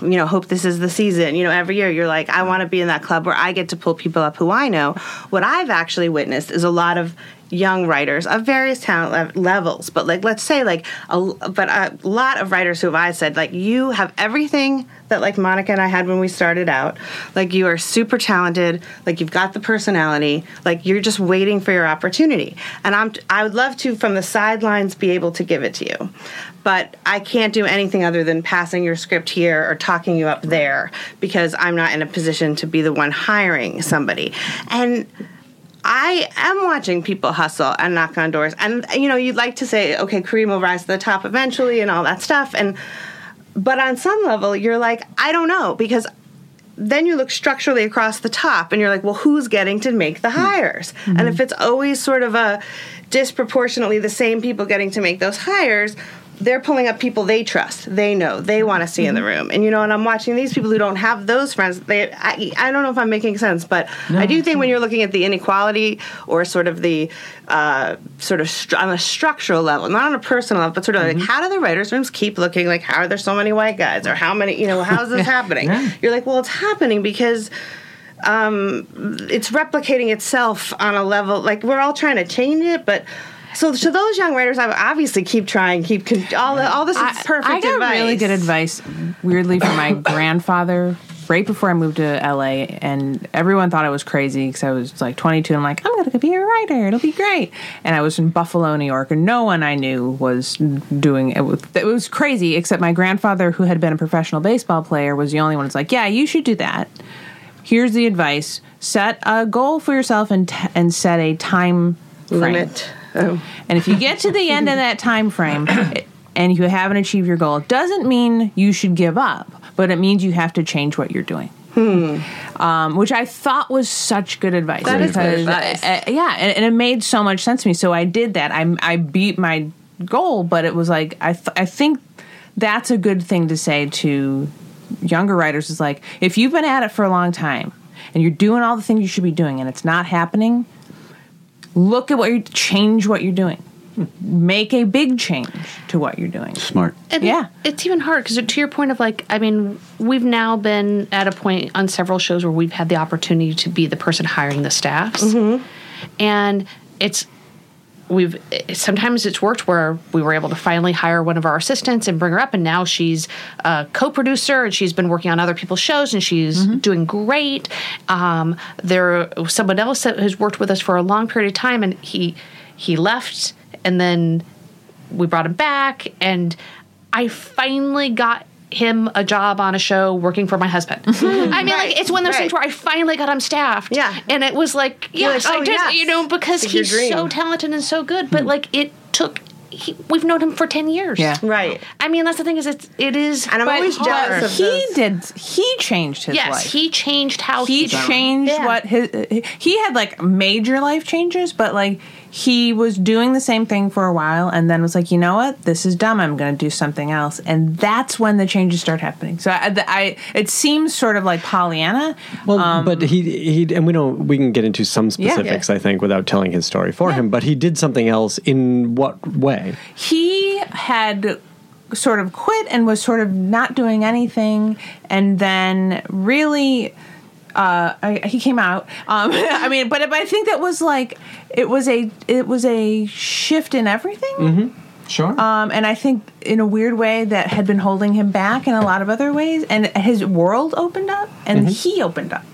you know, hope this is the season. You know, every year you're like, I want to be in that club where I get to pull people up who I know. What I've actually witnessed is a lot of young writers of various talent lev- levels, but like, let's say like, a, but a lot of writers who have I said, like, you have everything that like Monica and I had when we started out. Like, you are super talented. Like, you've got the personality. Like, you're just waiting for your opportunity. And I'm, I would love to, from the sidelines, be able to give it to you but I can't do anything other than passing your script here or talking you up there because I'm not in a position to be the one hiring somebody. And I am watching people hustle and knock on doors. And you know, you'd like to say, okay, Kareem will rise to the top eventually and all that stuff. And but on some level, you're like, I don't know, because then you look structurally across the top and you're like, well, who's getting to make the hmm. hires? And mm-hmm. if it's always sort of a disproportionately the same people getting to make those hires, they're pulling up people they trust, they know, they want to see in the room. And you know, and I'm watching these people who don't have those friends. They, I, I don't know if I'm making sense, but I do think when you're looking at the inequality or sort of the uh, sort of stru- on a structural level, not on a personal level, but sort of like how do the writers' rooms keep looking like how are there so many white guys or how many, you know, how is this happening? You're like, well, it's happening because um, it's replicating itself on a level like we're all trying to change it, but. So, to those young writers, I obviously keep trying, keep con- all all this is perfect I got advice. really good advice, weirdly, from my grandfather right before I moved to LA, and everyone thought I was crazy because I was like 22. And I'm like, I'm going to be a writer. It'll be great. And I was in Buffalo, New York, and no one I knew was doing it. Was, it was crazy, except my grandfather, who had been a professional baseball player, was the only one who's like, Yeah, you should do that. here's the advice: set a goal for yourself and t- and set a time frame. Limit. Oh. And if you get to the end of that time frame and you haven't achieved your goal, it doesn't mean you should give up, but it means you have to change what you're doing. Um, which I thought was such good advice. That is good advice. uh, uh, yeah, and, and it made so much sense to me. So I did that. I I beat my goal, but it was like I th- I think that's a good thing to say to younger writers. Is like if you've been at it for a long time and you're doing all the things you should be doing and it's not happening, look at what you change what you're doing. Make a big change to what you're doing. Smart. And Yeah. it's even hard because to your point of like, I mean, we've now been at a point on several shows where we've had the opportunity to be the person hiring the staffs, mm-hmm. and it's we've sometimes it's worked where we were able to finally hire one of our assistants and bring her up and now she's a co-producer and she's been working on other people's shows and she's doing great. Um, there someone else that has worked with us for a long period of time and he he left and then we brought him back and i finally got him a job on a show working for my husband. I mean, like it's one of those things where I finally got him staffed. Yeah. and it was like, yes, like, I oh, did, yes. you know, because It's he's so talented and so good. But hmm. like it took, he, we've known him for ten years. Yeah. Right. I mean, that's the thing is, it's it is. And I'm always But jealous of he those. did. He changed his yes, life. he changed how he he, changed Yeah. what his he had like major life changes but like he was doing the same thing for a while and then was like you know what this is dumb i'm going to do something else and that's when the changes start happening so i, I it seems sort of like pollyanna Well, um, but he he and we don't we can get into some Yeah. specifics I think without telling his story for him. But he did something else in what way? he had sort of quit and was sort of not doing anything and then really uh, I, he came out. Um, I mean, but, but I think that was like it was a it was a shift in everything. Mm-hmm. Sure. Um, and I think in a weird way that had been holding him back in a lot of other ways. And his world opened up, and he opened up.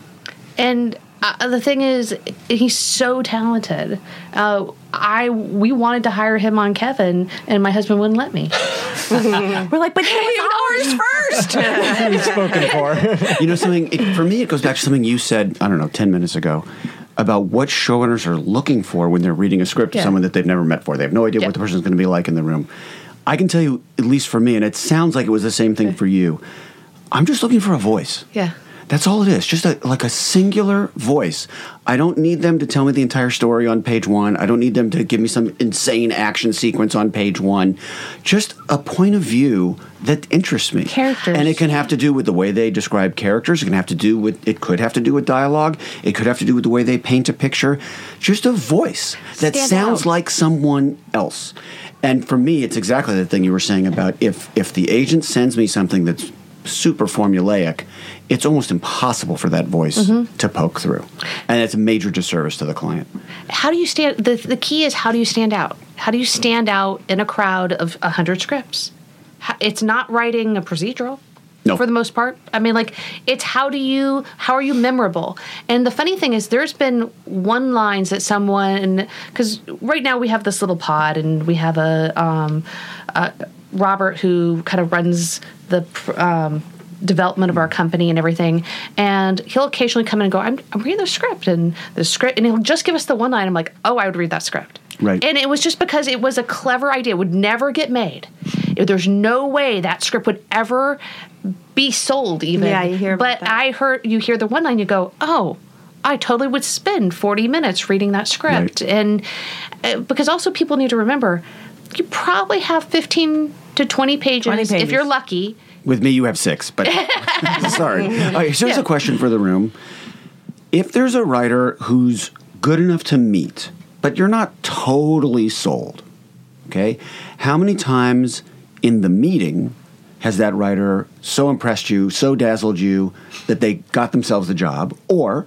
And uh, the thing is, he's so talented. Uh, I we wanted to hire him on Kevin, and my husband wouldn't let me. We're like, but he was ours first. He's spoken for. You know something? It, for me, it goes back to something you said. I don't know, ten minutes ago, about what showrunners are looking for when they're reading a script to someone that they've never met before. They have no idea Yeah. what the person's going to be like in the room. I can tell you, at least for me, and it sounds like it was the same thing for you. I'm just looking for a voice. Yeah. That's all it is. Just a, like a singular voice. I don't need them to tell me the entire story on page one. I don't need them to give me some insane action sequence on page one. Just a point of view that interests me. Characters. And it can have to do with the way they describe characters. It can have to do with, it could have to do with dialogue. It could have to do with the way they paint a picture. Just a voice that Stand sounds out. like someone else. And for me, it's exactly the thing you were saying about if if the agent sends me something that's super formulaic, it's almost impossible for that voice Mm-hmm. to poke through, and it's a major disservice to the client. How do you stand? The the key is how do you stand out? How do you stand out in a crowd of a hundred scripts? It's not writing a procedural. No. For the most part, I mean, like it's how do you how are you memorable? And the funny thing is, there's been one lines that someone because right now we have this little pod and we have a um, uh, Robert who kind of runs the um, development of our company and everything. And he'll occasionally come in and go, I'm, I'm reading the script and the script, and he'll just give us the one line. I'm like, oh, I would read that script. Right. And it was just because it was a clever idea. It would never get made. If There's no way that script would ever be sold, even. Yeah, you hear about But that. I heard you hear the one line, you go, oh, I totally would spend 40 minutes reading that script. Right. And uh, because also people need to remember, you probably have 15 to 20 pages, 20 if you're lucky. With me, you have six, but sorry. All right, here's Yeah. a question for the room. If there's a writer who's good enough to meet, but you're not totally sold, okay, how many times in the meeting has that writer so impressed you, so dazzled you that they got themselves the job? Or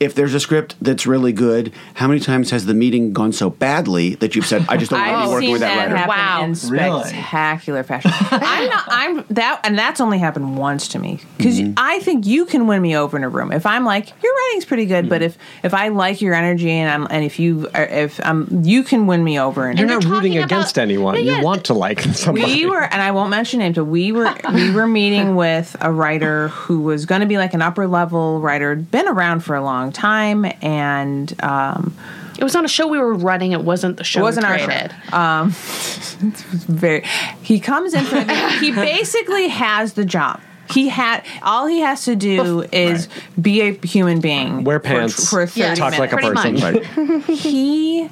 if there's a script that's really good, how many times has the meeting gone so badly that you've said, I just don't want to be working with that, that writer? Wow. in Really? spectacular fashion. I'm not. I'm that, and that's only happened once to me because mm-hmm. I think you can win me over in a room if I'm like your writing's pretty good, but mm-hmm. if if I like your energy and I'm and if you are, if um you can win me over and You're not rooting about- against anyone. Yeah, You yeah. want to like somebody. we were and I won't mention names, but we were we were meeting meeting with a writer who was going to be like an upper level writer, been around for a long time, and um, It was on a show we were running. It wasn't the show. it wasn't we our show. created. Um, very. He comes in for. He basically has the job. He had all he has to do is be a human being. Wear for- pants, for, thirty Yeah, talk like a Pretty person. Right. he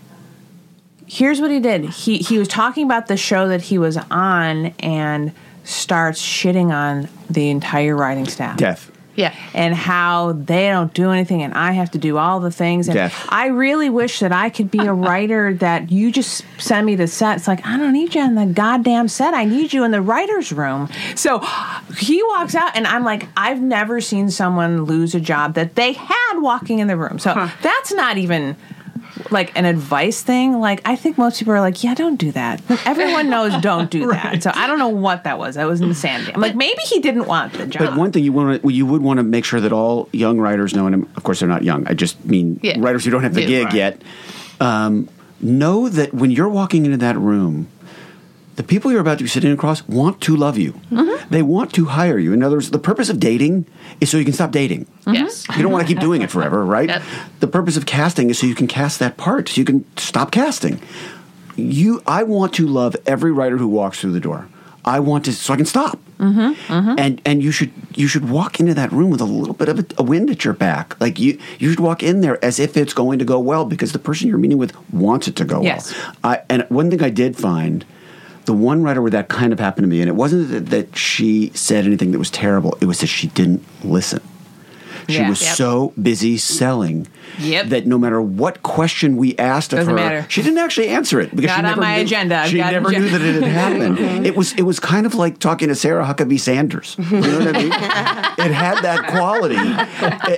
here's what he did he he was talking about the show that he was on and starts shitting on the entire writing staff Death. Yeah. and how they don't do anything and I have to do all the things and. I really wish that I could be a writer that you just send me to set. It's like I don't need you on the goddamn set. I need you in the writers room. So he walks out and I'm like I've never seen someone lose a job that they had walking in the room. So that's not even like an advice thing. Like I think most people are like, yeah, don't do that. But everyone knows don't do that. So I don't know what that was. That was insanity. I'm like maybe he didn't want the job. But one thing you want to, you would want to make sure that all young writers know, and of course they're not young. I just mean Yeah. writers who don't have the Yeah, gig right. yet. Um, know that when you're walking into that room, the people you're about to be sitting across want to love you. Mm-hmm. They want to hire you. In other words, the purpose of dating is so you can stop dating. Yes. You don't want to keep doing it forever, right? Yep. The purpose of casting is so you can cast that part, so you can stop casting. You, I want to love every writer who walks through the door. I want to, so I can stop. Mm-hmm, And and you should you should walk into that room with a little bit of a, a wind at your back. Like you you should walk in there as if it's going to go well because the person you're meeting with wants it to go Yes. well. I, and one thing I did find. The one writer where that kind of happened to me, and it wasn't that, that she said anything that was terrible. It was that she didn't listen. She Yeah. was Yep. so busy selling Yep. that no matter what question we asked of Doesn't her, matter. she didn't actually answer it because Got she on never my knew, agenda. She got never agenda. knew that it had happened. it was it was kind of like talking to Sarah Huckabee Sanders. You know what I mean? it had that quality,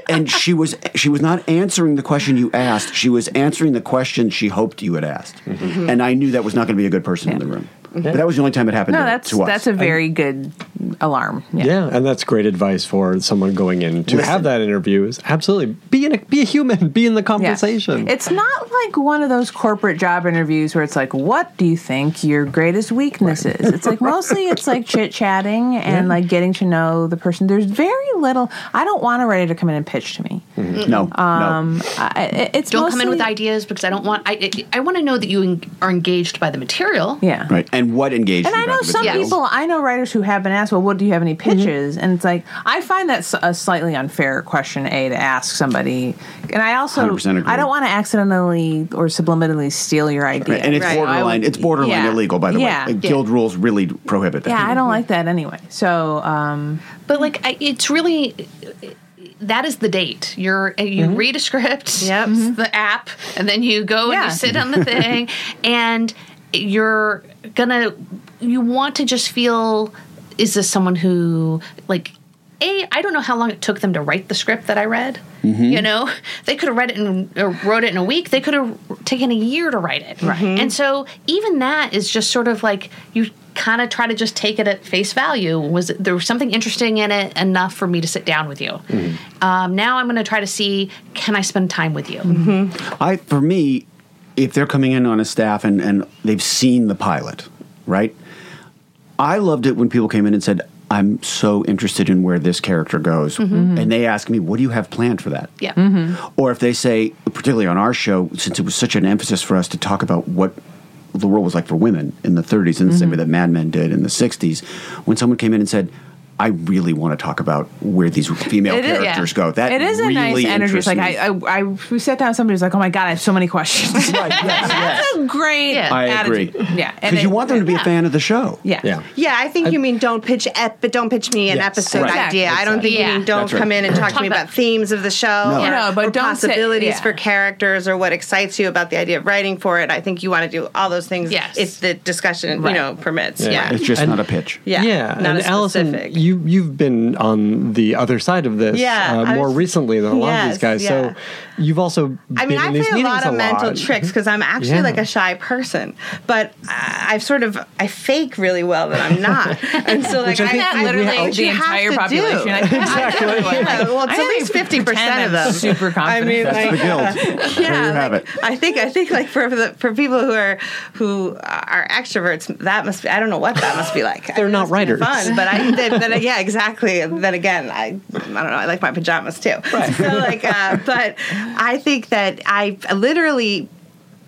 and she was she was not answering the question you asked. She was answering the question she hoped you had asked, mm-hmm. and I knew that was not going to be a good person in the room. But that was the only time it happened no, to, that's to us. that's a very good alarm. Yeah. Yeah, and that's great advice for someone going in to Listen. have that interview. Is absolutely be in a, be a human, be in the Yeah. conversation. It's not like one of those corporate job interviews where it's like, "What do you think your greatest weakness is?" It's like mostly it's like chit chatting and like getting to know the person. There's very little. I don't want a writer to come in and pitch to me. Mm-hmm. no, no. Um, I, it's Don't come in with ideas because I don't want. I I, I want to know that you en- are engaged by the material. Yeah. Right, and what engaged And I know some material? people, I know writers who have been asked, well, what do you have any Mm-hmm. pitches? And it's like, I find that a slightly unfair question, A, to ask somebody. And I also, I don't want to accidentally or subliminally steal your idea. Right, and it's Right. borderline. It's borderline Yeah. illegal, by the Yeah. way. Like, Guild rules really prohibit that. Yeah, I don't like that anyway. So, um, But like, I, it's really that is the date. You're uh, you read a script, Yep. the app, and then you go and you sit on the thing, and you're gonna you want to just feel is this someone who like a I don't know how long it took them to write the script that I read. Mm-hmm. You know, they could have read it and wrote it in a week. They could have taken a year to write it. Right. And so even that is just sort of like you kind of try to just take it at face value. Was it, there was something interesting in it enough for me to sit down with you? Mm-hmm. Um, now I'm going to try to see can I spend time with you? I for me, if they're coming in on a staff and, and they've seen the pilot, right? I loved it when people came in and said, I'm so interested in where this character goes. Mm-hmm. Mm-hmm. And they ask me, what do you have planned for that? Yeah. Mm-hmm. Or if they say, particularly on our show, since it was such an emphasis for us to talk about what the world was like for women in the 30s, in the same way that Mad Men did in the 60s, when someone came in and said, I really want to talk about where these female It is- characters yeah. go. That it is a really nice energy. It's interests like. I, I, I, we sat down, somebody was like, oh my God, I have so many questions. Right, yes, yes. That's a great Yeah. I attitude. agree. Yeah. Because you want them to be a fan of the show. Yeah. yeah. Yeah, I think you mean don't pitch, ep- but don't pitch me an Yes, episode right. idea. I don't think Exactly. you mean don't right. come in and talk, to me about- about themes of the show. No. Or, No, but or don't say- possibilities yeah. for characters or what excites you about the idea of writing for it. I think you want to do all those things Yes. if the discussion Right. you know permits. Yeah, It's just not a pitch. yeah, Yeah, not and a Alison, specific. You you've been on the other side of this Yeah, uh, more was- recently than a lot of these guys. yeah. So you've also I mean, been I these play a lot of mental lot. tricks because I'm actually Yeah. like a shy person, but I- I've sort of I fake really well that I'm not, and so like Which I I, think I, literally have- the entire population. do. I think Exactly. Yeah, well, it's at least fifty percent of them. Super I confident. mean, That's like, the guild. there yeah, you have like, it. I think I think like for the for people who are who are extroverts, that must be I don't know what that must be like. They're I mean, not writers. fun, but I that, that yeah, exactly. Then again, I, I don't know. I like my pajamas too. Right. So like, uh, but I think that I literally.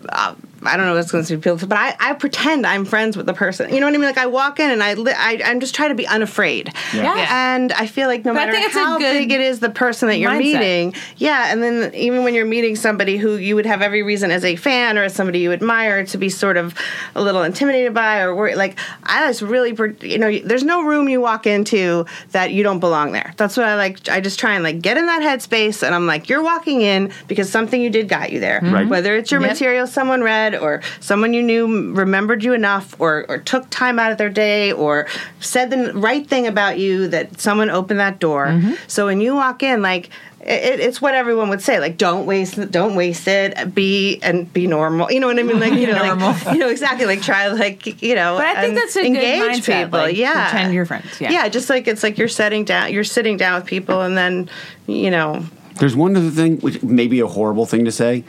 Uh, I don't know what's going to be people, but I, I pretend I'm friends with the person. You know what I mean? Like I walk in and I, li- I I'm just trying to be unafraid. Yeah. And I feel like no But I matter think it's how big it is, the person that you're mindset. meeting, yeah. And then even when you're meeting somebody who you would have every reason as a fan or as somebody you admire to be sort of a little intimidated by or worried, like I just really, you know, there's no room you walk into that you don't belong there. That's what I like. I just try and like get in that headspace, and I'm like, you're walking in because something you did got you there. Right. Whether it's your Yep. material someone read or someone you knew remembered you enough or, or took time out of their day or said the right thing about you that someone opened that door. Mm-hmm. So when you walk in, like it, it's what everyone would say, like don't waste, it, don't waste it. Be and be normal. You know what I mean? Like you know, like you know exactly. Like try like you know. But I think that's a good engage mindset, people. like, yeah, pretend you're friends, yeah. yeah. Just like it's like you're sitting down, you're sitting down with people, and then you know. There's one other thing, which may be a horrible thing to say,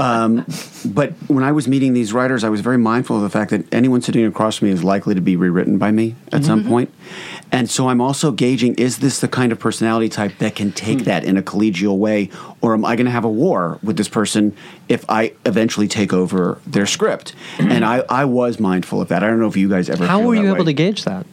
um, but when I was meeting these writers, I was very mindful of the fact that anyone sitting across from me is likely to be rewritten by me at mm-hmm. some point. And so I'm also gauging: is this the kind of personality type that can take hmm. that in a collegial way, or am I going to have a war with this person if I eventually take over their script? and hmm. I, I was mindful of that. I don't know if you guys ever. How were that you way. able to gauge that?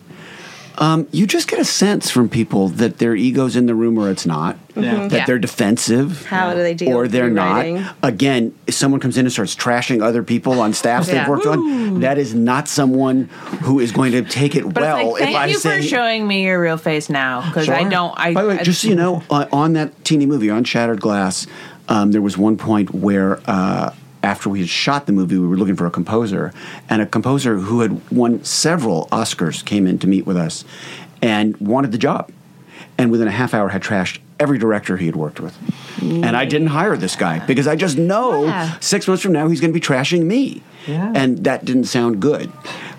You just get a sense from people that their ego's in the room or it's not. That Yeah. they're defensive. How do they deal Or they're not. rewriting? Again, if someone comes in and starts trashing other people on staffs they've Yeah. worked on, that is not someone who is going to take it But well. it's like, if thank I you say, for showing me your real face now because I don't. I By the way, I- just so you know, on, on that teeny movie, on Shattered Glass, um, there was one point where uh, after we had shot the movie, we were looking for a composer, and a composer who had won several Oscars came in to meet with us and wanted the job. And within a half hour, had trashed every director he had worked with. And I didn't hire this guy because I just know Yeah. six months from now he's going to be trashing me. Yeah. And that didn't sound good.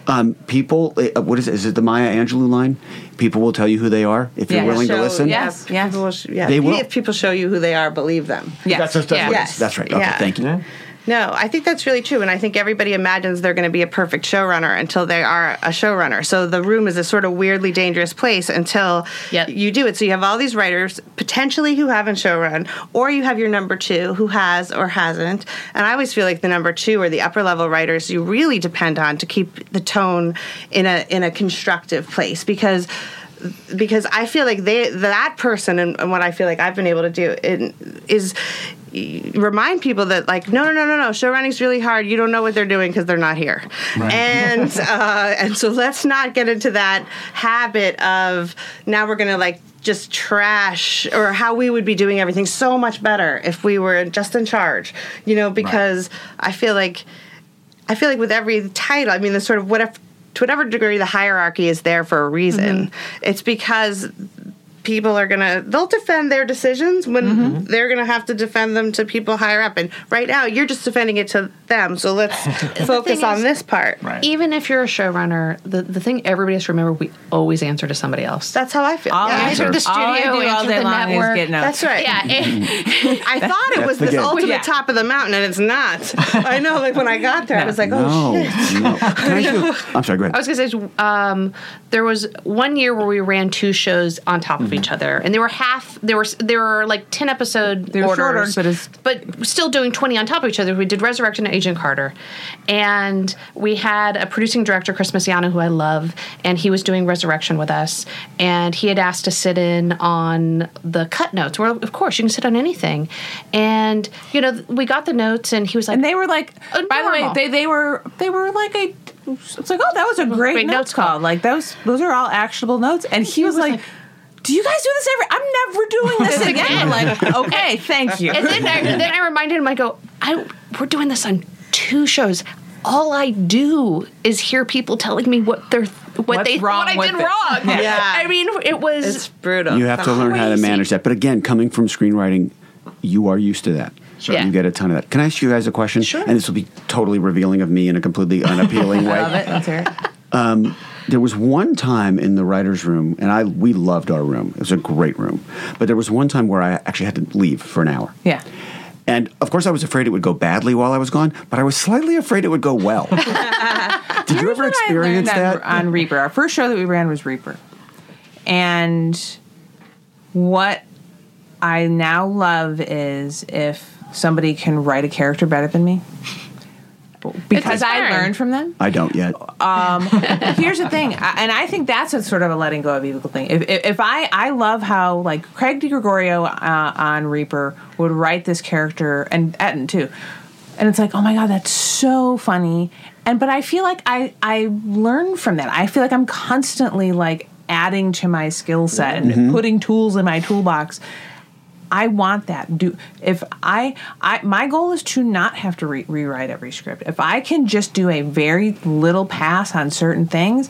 Um, people, uh, what is it? Is it the Maya Angelou line? People will tell you who they are if you're Yeah. willing to listen. Yes, yeah, yes. people will sh- yeah. They will. If people show you who they are, believe them. Yes. That's, that's, that's, Yeah. what it Yes. that's right. Okay, Yeah. thank you. No, I think that's really true, and I think everybody imagines they're going to be a perfect showrunner until they are a showrunner. So the room is a sort of weirdly dangerous place until Yep. you do it. So you have all these writers potentially who haven't showrun, or you have your number two who has or hasn't. And I always feel like the number two or the upper level writers you really depend on to keep the tone in a in a constructive place because because I feel like they that person and, and what I feel like I've been able to do in, is remind people that like no no no no no show running's really hard. You don't know what they're doing because they're not here. And uh, and so let's not get into that habit of now we're gonna like just trash or how we would be doing everything so much better if we were just in charge you know because I feel like I feel like with every title, I mean, the sort of whatever to whatever degree the hierarchy is there for a reason. It's because people are gonna they'll defend their decisions when they're gonna have to defend them to people higher up. And right now, you're just defending it to them. So let's focus on is- this part. Even if you're a showrunner, the, the thing everybody has to remember, we always answer to somebody else. That's how I feel. All Yeah. I Answer the studio, all I do all answer day the long is network. get notes. That's right. Yeah, it- I thought it was the this game. ultimate Yeah. top of the mountain, and it's not. I know. Like when I got there, I was like, oh No, shit. no. I ask you- I'm sorry, go ahead. I was gonna say um, there was one year where we ran two shows on top of each other, and they were half. There were there were like ten episode They were shorter, orders, but but still doing twenty on top of each other. We did Resurrection and Agent Carter, and we had a producing director, Chris Misiano, who I love, and he was doing Resurrection with us, and he had asked to sit in on the cut notes. Well, of course you can sit on anything, and you know we got the notes, and he was like, and they were like, Uh, by the way, they, they were they were like a. It's like, oh, that was a great, Great notes notes call. call. Like those, those are all actionable notes. And he, was, was like, like- "Do you guys do this every? I'm never doing this again." again. like, okay, thank you. And then I, then I reminded him, I go, I, we're doing this on two shows. All I do is hear people telling me what they're what What's they wrong what I did it. wrong. Yeah. I mean, it was It's brutal. You have to learn how to manage that. But again, coming from screenwriting, you are used to that. Sure. Yeah. You get a ton of that. Can I ask you guys a question? Sure. And this will be totally revealing of me in a completely unappealing way. Love it. Let's hear it. Um, There was one time in the writers' room, and I we loved our room. It was a great room. But there was one time where I actually had to leave for an hour. Yeah. And of course, I was afraid it would go badly while I was gone, but I was slightly afraid it would go well. Did you ever experience that? on, on Reaper? Our first show that we ran was Reaper, and what I now love is if somebody can write a character better than me. Because I inspiring. learned from them. I don't yet. Here's the thing, and I think that's a sort of a letting go of evil thing. If, if, if I, I love how like Craig DiGregorio uh, on Reaper would write this character, and Etten too, and it's like, oh my god, that's so funny. And but I feel like I I learn from that. I feel like I'm constantly like adding to my skill set and putting tools in my toolbox. I want that. Do if I I my goal is to not have to re- rewrite every script. If I can just do a very little pass on certain things,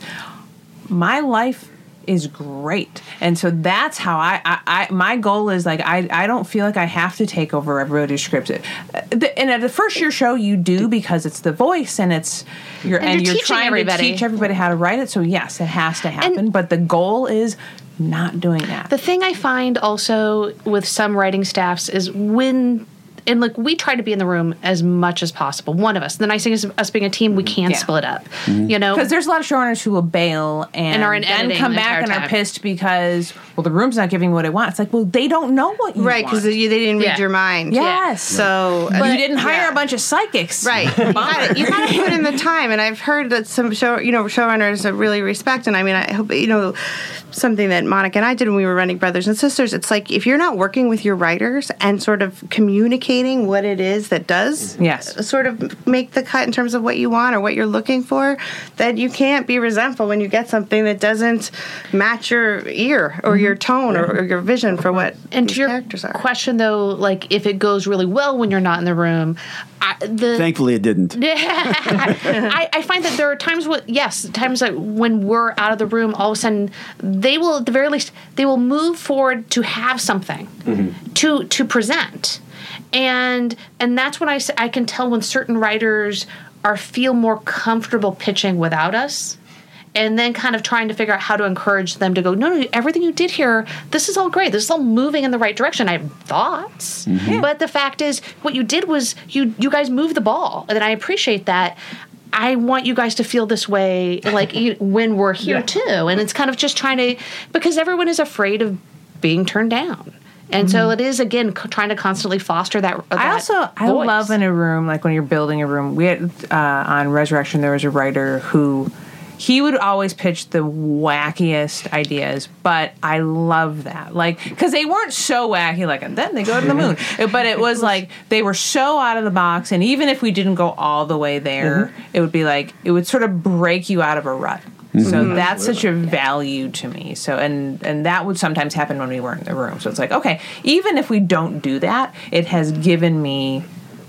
my life is great. And so that's how I, I, I my goal is like I, I don't feel like I have to take over everybody's script. The- And at the first year show you do because it's the voice and it's you're and, you're you're, trying everybody. to teach everybody how to write it. So yes, it has to happen. but the goal is not doing that. The thing I find also with some writing staffs is when and look, we try to be in the room as much as possible. One of us. The nice thing is us being a team, we can Yeah. split up. Mm-hmm. You know, Because there's a lot of showrunners who will bail and, And are in then come back and entire are pissed because well the room's not giving what it wants. It's like well they don't know what you Right, want. because they didn't read your mind. Yes. So you uh, didn't hire yeah. a bunch of psychics. Right. You gotta, you gotta put in the time. And I've heard that some show, you know, showrunners that really respect. And I mean, I hope, you know, something that Monica and I did when we were running Brothers and Sisters, it's like if you're not working with your writers and sort of communicating what it is that does mm-hmm. Yes. Uh, sort of make the cut in terms of what you want or what you're looking for, then you can't be resentful when you get something that doesn't match your ear or your mm-hmm. tone or, or your vision for what and to your characters are. question though, like if it goes really well when you're not in the room, I, the Thankfully, it didn't. I, I find that there are times when yes, times that when we're out of the room, all of a sudden they will at the very least they will move forward to have something mm-hmm. to to present, and and that's when I I can tell when certain writers are feel more comfortable pitching without us. And then, kind of trying to figure out how to encourage them to go. No, no, everything you did here, this is all great. This is all moving in the right direction. I have thoughts, but the fact is, what you did was you you guys moved the ball, and I appreciate that. I want you guys to feel this way, like when we're here too. And it's kind of just trying to, because everyone is afraid of being turned down, and so it is again co- trying to constantly foster that. that I also I love in a room like when you're building a room. We had uh, on Resurrection there was a writer who he would always pitch the wackiest ideas, but I love that. Like because they weren't so wacky. Like and then they go to the moon, but it was like they were so out of the box. And even if we didn't go all the way there, mm-hmm. it would be like it would sort of break you out of a rut. So mm-hmm. that's such a value to me. So and and that would sometimes happen when we weren't in the room. So it's like okay, even if we don't do that, it has given me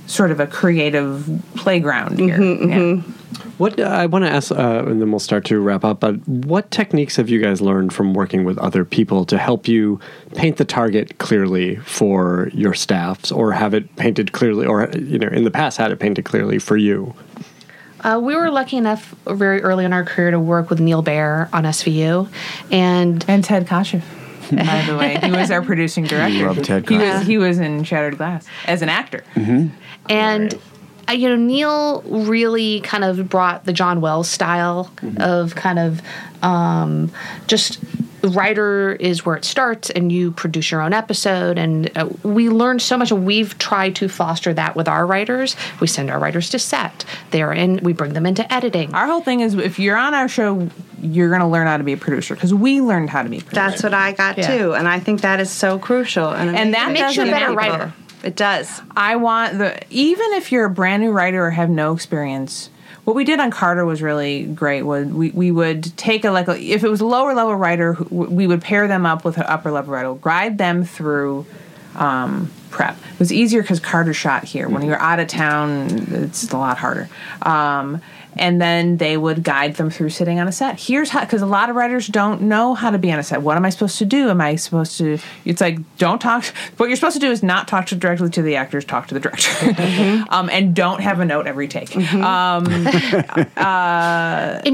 sort of a creative playground here. Mm-hmm, yeah. What uh, I want to ask, uh, and then we'll start to wrap up. But what techniques have you guys learned from working with other people to help you paint the target clearly for your staffs, or have it painted clearly, or you know, in the past had it painted clearly for you? Uh, we were lucky enough very early in our career to work with Neil Baer on SVU, and And Ted Kotcheff. By the way, he was our producing director. Love Ted He was he was in Shattered Glass as an actor. and uh, you know Neil really kind of brought the John Wells style of kind of um, just writer is where it starts and you produce your own episode and uh, we learned so much and we've tried to foster that with our writers we send our writers to set they're in we bring them into editing Our whole thing is if you're on our show, you're going to learn how to be a producer because we learned how to be a producer. That's what I got Yeah. too, and I think that is so crucial. And, And that makes you a better writer. It does. I want the even if you're a brand new writer or have no experience. What we did on Carter was really great. Was we, we would take a like a, if it was a lower level writer, we would pair them up with an upper level writer, guide them through um, prep. It was easier because Carter shot here. When you're out of town, it's a lot harder. Um, and then they would guide them through sitting on a set. Here's how, because a lot of writers don't know how to be on a set. What am I supposed to do? Am I supposed to? It's like don't talk. What you're supposed to do is not talk to directly to the actors. Talk to the director, um, and don't have a note every take. Um, and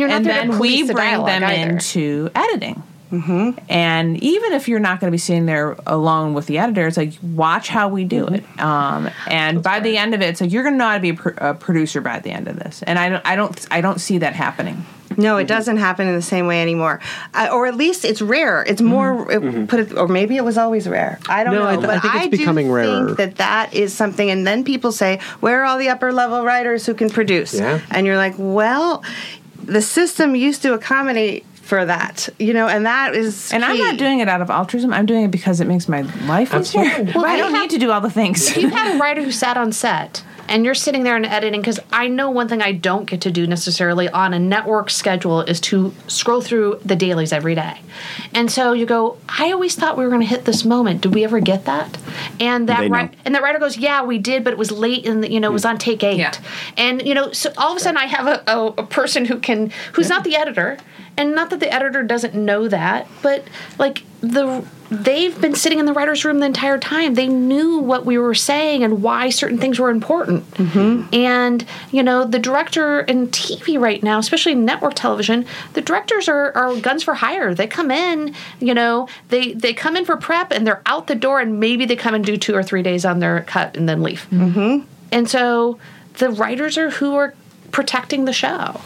you're not and then we the bring them either. into editing. And even if you're not going to be sitting there alone with the editor, it's like watch how we do it. Um, and by the end of it, it's like you're going to know how to be a, pr- a producer by the end of this. And I don't, I don't, I don't see that happening. No, it doesn't happen in the same way anymore, uh, or at least it's rare. It's more it, put it, or maybe it was always rare. I don't No, know, I th- I think it's I do becoming rarer. think that that is something. And then people say, "Where are all the upper level writers who can produce?" Yeah. And you're like, "Well, the system used to accommodate." For that, you know, and that is, And I'm not doing it out of altruism. I'm doing it because it makes my life easier. Well, I I don't have- need to do all the things. if you had a writer who sat on set and you're sitting there and editing because i know one thing i don't get to do necessarily on a network schedule is to scroll through the dailies every day. And so you go i always thought we were going to hit this moment. Did we ever get that? And that They ri- and the writer goes yeah we did but it was late and you know it was hmm. on take eight. Yeah. and you know so all of a sudden i have a, a, a person who can who's not the editor and not that the editor doesn't know that but like the they've been sitting in the writers room the entire time. They knew what we were saying and why certain things were important. And you know the director in tv right now especially network television the directors are, are guns for hire. They come in you know they they come in for prep and they're out the door and maybe they come and do two or three days on their cut and then leave. Mm-hmm. and so the writers are who are protecting the show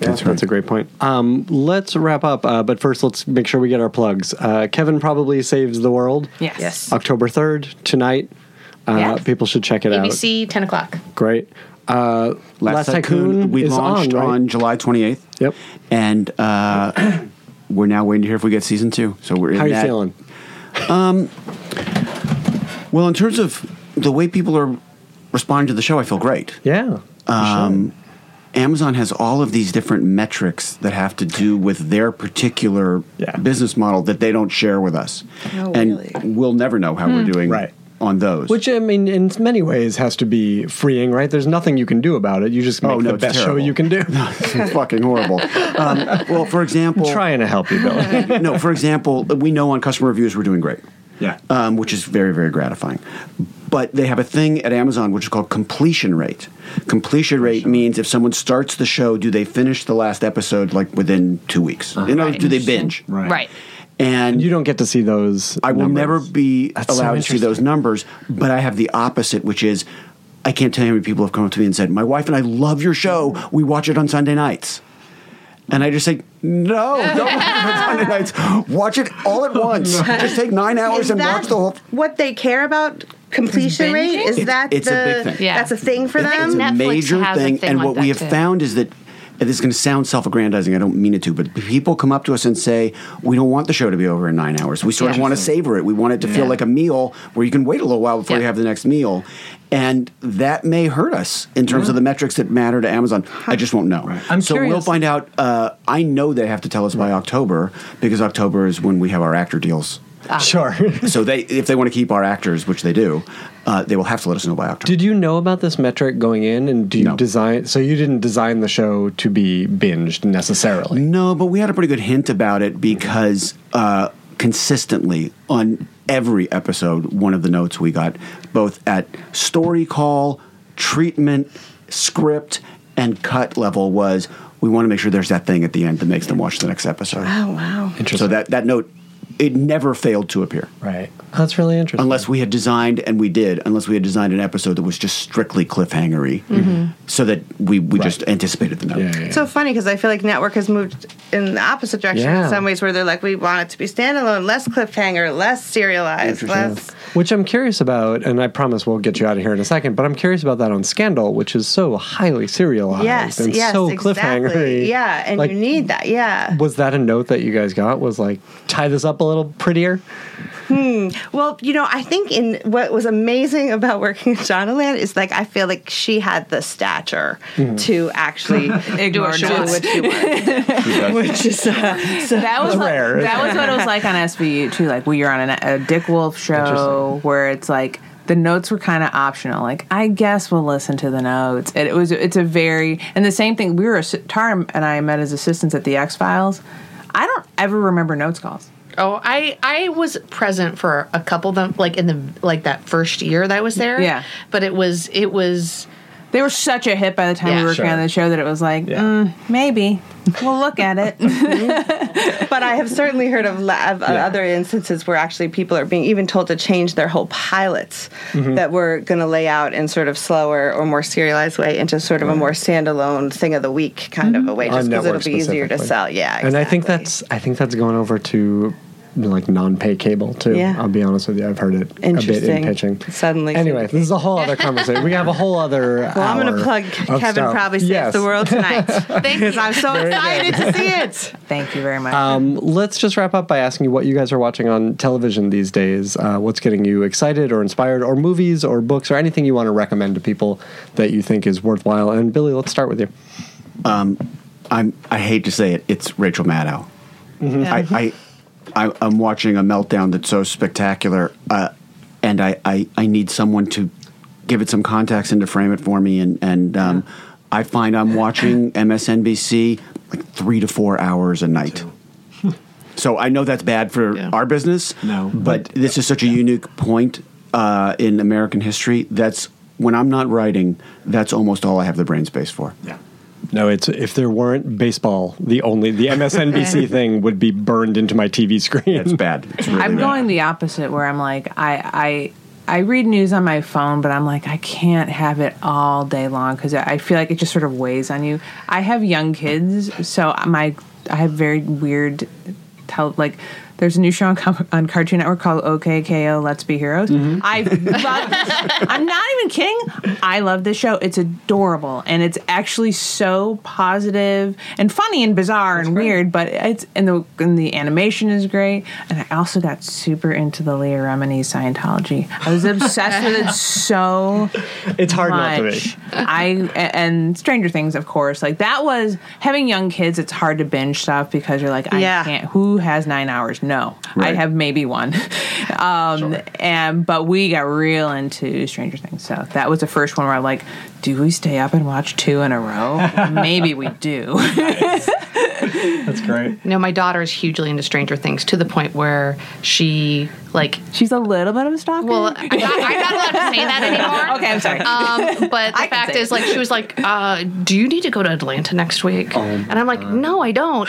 That's, that's a great point. Um, let's wrap up, uh, but first let's make sure we get our plugs. Uh, Kevin probably saves the world. yes. Yes. October third tonight. Uh, Yes. People should check it out. abc 10 o'clock Great. Uh, Last, Tycoon, we is launched on, on. July 28th. Yep. And uh, we're now waiting to hear if we get season two. So we're in How are you that. feeling? Well, in terms of the way people are responding to the show, I feel great. Yeah. Um, Amazon has all of these different metrics that have to do with their particular Yeah. business model that they don't share with us. Oh, and really? we'll never know how we're hmm. doing Right. On those. Which I mean, in many ways, has to be freeing, right? There's nothing you can do about it. You just make Oh, no, the it's best show you can do. it's fucking horrible. Um, well, for example, Trying to help you, Billy. no, for example, we know on customer reviews we're doing great. Yeah. Um, which is very, very gratifying. But they have a thing at Amazon which is called completion rate. Completion rate means if someone starts the show, do they finish the last episode like within two weeks? You know, do they binge? right And you don't get to see those. I will never be That's so allowed to see those numbers, but I have the opposite, which is I can't tell you how many people have come up to me and said, My wife and I love your show. We watch it on Sunday nights. And I just say, No, don't watch it on Sunday nights. Watch it all at once. Just take nine hours Is and that watch the whole. what they care about? Completion rate is It's- that it's a the big thing. Yeah. that's a thing for It's them. a Netflix major has a thing, thing and like what we have too. found is that and this is going to sound self-aggrandizing. I don't mean it to, but people come up to us and say, "We don't want the show to be over in nine hours. We sort of want to savor it. We want it to feel Yeah. like a meal where you can wait a little while before Yeah. you have the next meal." And that may hurt us in terms of the metrics that matter to Amazon. I just won't know. I'm so we'll find out. Uh, I know they have to tell us by October because October is when we have our actor deals. Sure. so they, if they want to keep our actors, which they do, uh, they will have to let us know by October. Did you know about this metric going in, and do you No. design? So you didn't design the show to be binged necessarily. No, but we had a pretty good hint about it because uh, consistently on every episode, one of the notes we got, both at story call, treatment, script, and cut level, was we want to make sure there's that thing at the end that makes them watch the next episode. oh wow. Interesting. So that, that note, it never failed to appear. right. That's really interesting. Unless we had designed, and we did, unless we had designed an episode that was just strictly cliffhangery, mm-hmm. so that we, we just anticipated the note. yeah, yeah, yeah. It's so funny because I feel like network has moved in the opposite direction Yeah. in some ways, where they're like, we want it to be standalone, less cliffhanger, less serialized, less. Which I'm curious about, and I promise we'll get you out of here in a second. But I'm curious about that on Scandal, which is so highly serialized Yes, and yes, so exactly. cliffhangery. Yeah, and Like, you need that. Yeah. Was that a note that you guys got? Was like tie this up a little prettier? Well, you know, I think in what was amazing about working at Shondaland is like I feel like she had the stature to actually do Ignore a show notes. what she wanted, which is uh, so that was like, rare. that was what it was like on SVU too. Like we were on a, a Dick Wolf show where it's like the notes were kind of optional. Like I guess we'll listen to the notes. And it was it's a very and the same thing. We were assi- Tara and I met as assistants at the X Files. I don't ever remember notes calls. Oh, I I was present for a couple of them, like in the like that first year that I was there. Yeah. but it was it was They were such a hit by the time Yeah. we were working Sure. on the show that it was like, Yeah. mm, maybe we'll look at it. But I have certainly heard of, la- of uh, other instances where actually people are being even told to change their whole pilots Mm-hmm. that we're going to lay out in sort of slower or more serialized way into sort of a more standalone thing of the week kind of a way, Mm-hmm. Just because it'll be easier to sell. Yeah, And I think that's I think that's going over to like non-pay cable too. Yeah. I'll be honest with you, I've heard it a bit in pitching. Suddenly Anyway, this is a whole other conversation. We have a whole other. Well, I'm going to plug Kevin stuff. probably saves Yes. the world tonight Thank because you. I'm so excited to see it. Thank you very much. Um, let's just wrap up by asking you what you guys are watching on television these days. Uh, what's getting you excited or inspired, or movies or books or anything you want to recommend to people that you think is worthwhile. And Billy, let's start with you. Um, I'm. I hate to say it. It's Rachel Maddow. Mm-hmm. I, I, I, I'm watching a meltdown that's so spectacular, uh, and I, I, I need someone to give it some context and to frame it for me. And and um, I find I'm watching MSNBC like three to four hours a night. So I know that's bad for Yeah. our business. No, but this is such a unique point uh, in American history. That's when I'm not writing. That's almost all I have the brain space for. Yeah. No, it's if there weren't baseball, the only the MSNBC thing would be burned into my TV screen. It's bad. It's really I'm bad. going the opposite where I'm like I I I read news on my phone, but I'm like I can't have it all day long because I feel like it just sort of weighs on you. I have young kids, so my I have very weird tell like. There's a new show on, on Cartoon Network called OKKO Let's Be Heroes. Mm-hmm. I love this. I'm not even kidding. I love this show. It's adorable and it's actually so positive and funny and bizarre and weird, but it's and the and the animation is great. And I also got super into the Leah Remini Scientology. I was obsessed with it so It's hard not to be. I and Stranger Things, of course. Like that was having young kids. It's hard to binge stuff because you're like, I Yeah. can't. Who has nine hours? No, I have maybe one. Um, and but we got real into Stranger Things, so that was the first one where I'm like, do we stay up and watch two in a row? maybe we do. That's great. You know, my daughter is hugely into Stranger Things to the point where she like. She's a little bit of a stalker. Well, I'm not, I'm not allowed to say that anymore. okay, I'm sorry. Um, but the I fact is, like, she was like, uh, "Do you need to go to Atlanta next week?" and I'm like, "No, I don't."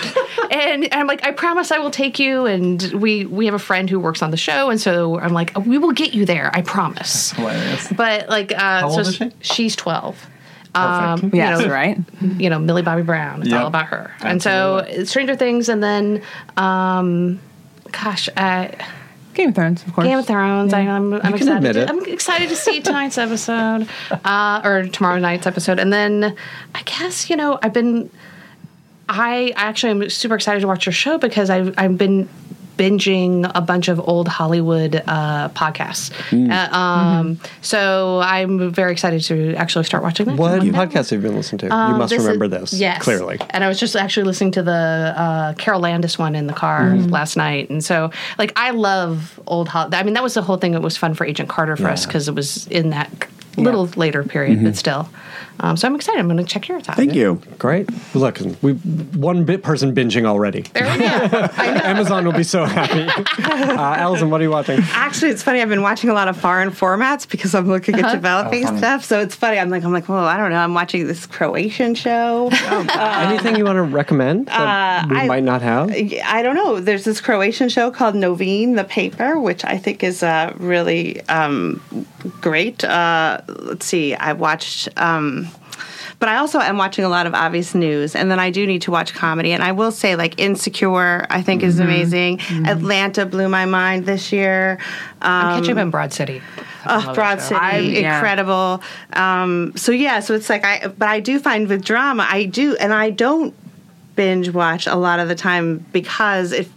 and, and I'm like, "I promise I will take you." And we we have a friend who works on the show, and so I'm like, "We will get you there. I promise." Hilarious. But like, uh, old so is she? she's 12. Perfect. Um, yes, you know, right. you know, Millie Bobby Brown. It's Yep. all about her. And so Stranger Things, and then, um, gosh, uh, Game of Thrones, of course. Game of Thrones. I, I'm, I'm can excited. admit To. I'm excited to see tonight's episode, uh, or tomorrow night's episode, and then I guess you know I've been. I actually am super excited to watch your show because I've I've been binging a bunch of old Hollywood uh, podcasts. Mm. Uh, um, So I'm very excited to actually start watching that. What I'm like, podcast have you been listening to? you um, must this is- remember this. Yes. Clearly. And I was just actually listening to the uh, Carole Landis one in the car last night. And so, like, I love old Hollywood. I mean, that was the whole thing that was fun for Agent Carter for us because it was in that little later period, but still. Um, so I'm excited. I'm going to check yours out. Thank you. Great. Look, we one bit person binging already. There we go. Amazon will be so happy. uh, Alison, what are you watching? Actually, it's funny. I've been watching a lot of foreign formats because I'm looking Uh-huh. at developing Oh, stuff. So it's funny. I'm like, I'm like, well, I don't know. I'm watching this Croatian show. Anything you want to recommend that we I- might not have? I don't know. There's this Croatian show called Novine, the paper, which I think is uh, really um, great. Uh, let's see. I watched. Um, but I also am watching a lot of obvious news, and then I do need to watch comedy. And I will say, like Insecure, I think is mm-hmm. amazing. Mm-hmm. Atlanta blew my mind this year. I'm catching up in Broad City. Oh, Broad City, I- yeah. incredible. Um, so yeah, so it's like I, but I do find with drama, I do, and I don't binge watch a lot of the time because if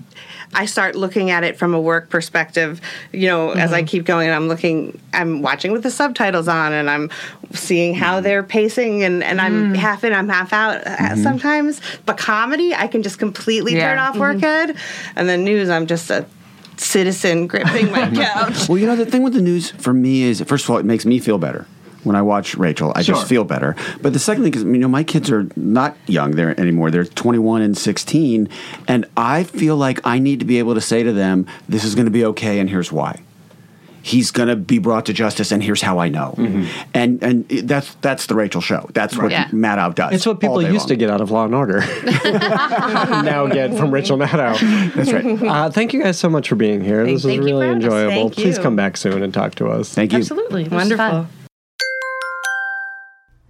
I start looking at it from a work perspective, you know, as I mm-hmm. keep going, I'm looking, I'm watching with the subtitles on, and I'm seeing how mm-hmm. they're pacing, and and I'm mm. half in, I'm half out uh, mm-hmm. sometimes. But comedy, I can just completely Yeah. turn off work head, and then news, I'm just a citizen gripping my couch. Well, you know, the thing with the news for me is, first of all, it makes me feel better. When I watch Rachel, I Sure. just feel better. But the second thing is, you know, my kids are not young there anymore. They're 21 and 16. And I feel like I need to be able to say to them, this is going to be okay, and here's why. he's going to be brought to justice, and here's how I know. And and that's that's the Rachel show. That's what Yeah. Maddow does. It's what people used long. to get out of Law and Order. now get from Rachel Maddow. That's right. Uh, thank you guys so much for being here. this was really for having us. enjoyable. Please come back soon and talk to us. Thank you. Absolutely. This was Wonderful.